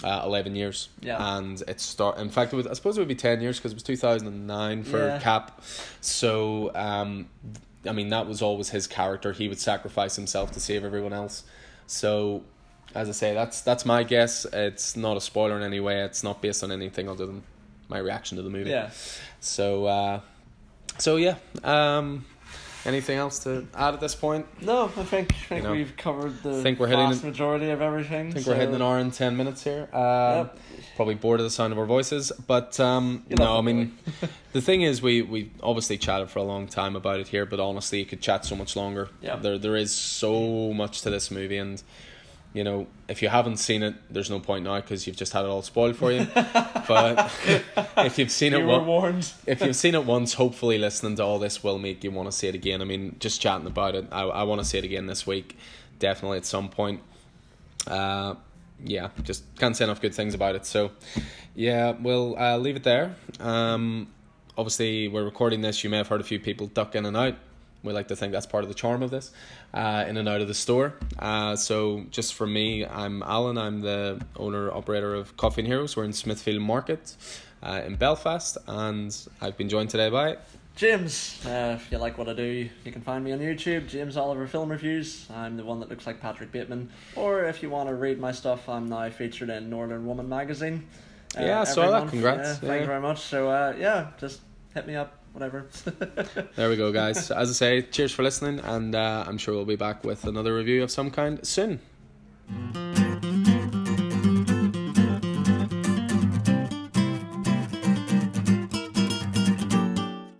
uh, 11 years. Yeah. and it start in fact it would, I suppose it would be 10 years because it was 2009 for Yeah. Cap. So um, I mean that was always his character. He would sacrifice himself to save everyone else. So as I say that's that's my guess. It's not a spoiler in any way. It's not based on anything other than my reaction to the movie. Yeah. so uh, so yeah um, anything else to add at this point No, I think I think You know, we've covered the think we're hitting vast it- majority of everything. I think so, we're hitting an hour and 10 minutes here. Um, Yep. Probably bored of the sound of our voices. But um, You no, I mean, the thing is, we, we obviously chatted for a long time about it here, but honestly, you could chat so much longer. Yeah. There, there is so much to this movie, and, you know, if you haven't seen it, there's no point now because you've just had it all spoiled for you. but if you've seen You it, one- warned. if you've seen it once, hopefully listening to all this will make you want to see it again. I mean, just chatting about it, I, I want to see it again this week, definitely at some point. Uh, yeah, just can't say enough good things about it. So, yeah, we'll uh, leave it there. Um, obviously, we're recording this. You may have heard a few people duck in and out. We like to think that's part of the charm of this, uh, in and out of the store. Uh, so, just for me, I'm Alan. I'm the owner operator of Coffee and Heroes. We're in Smithfield Market, uh, in Belfast, and I've been joined today by James, uh, if you like what I do, you can find me on YouTube, James Oliver Film Reviews. I'm the one that looks like Patrick Bateman. Or if you want to read my stuff, I'm now featured in Northern Woman magazine. uh, Yeah, I saw that. Congrats. Yeah, Thank you very much. So, uh, yeah, just hit me up, whatever. There we go, guys. As I say, cheers for listening, and uh, I'm sure we'll be back with another review of some kind soon.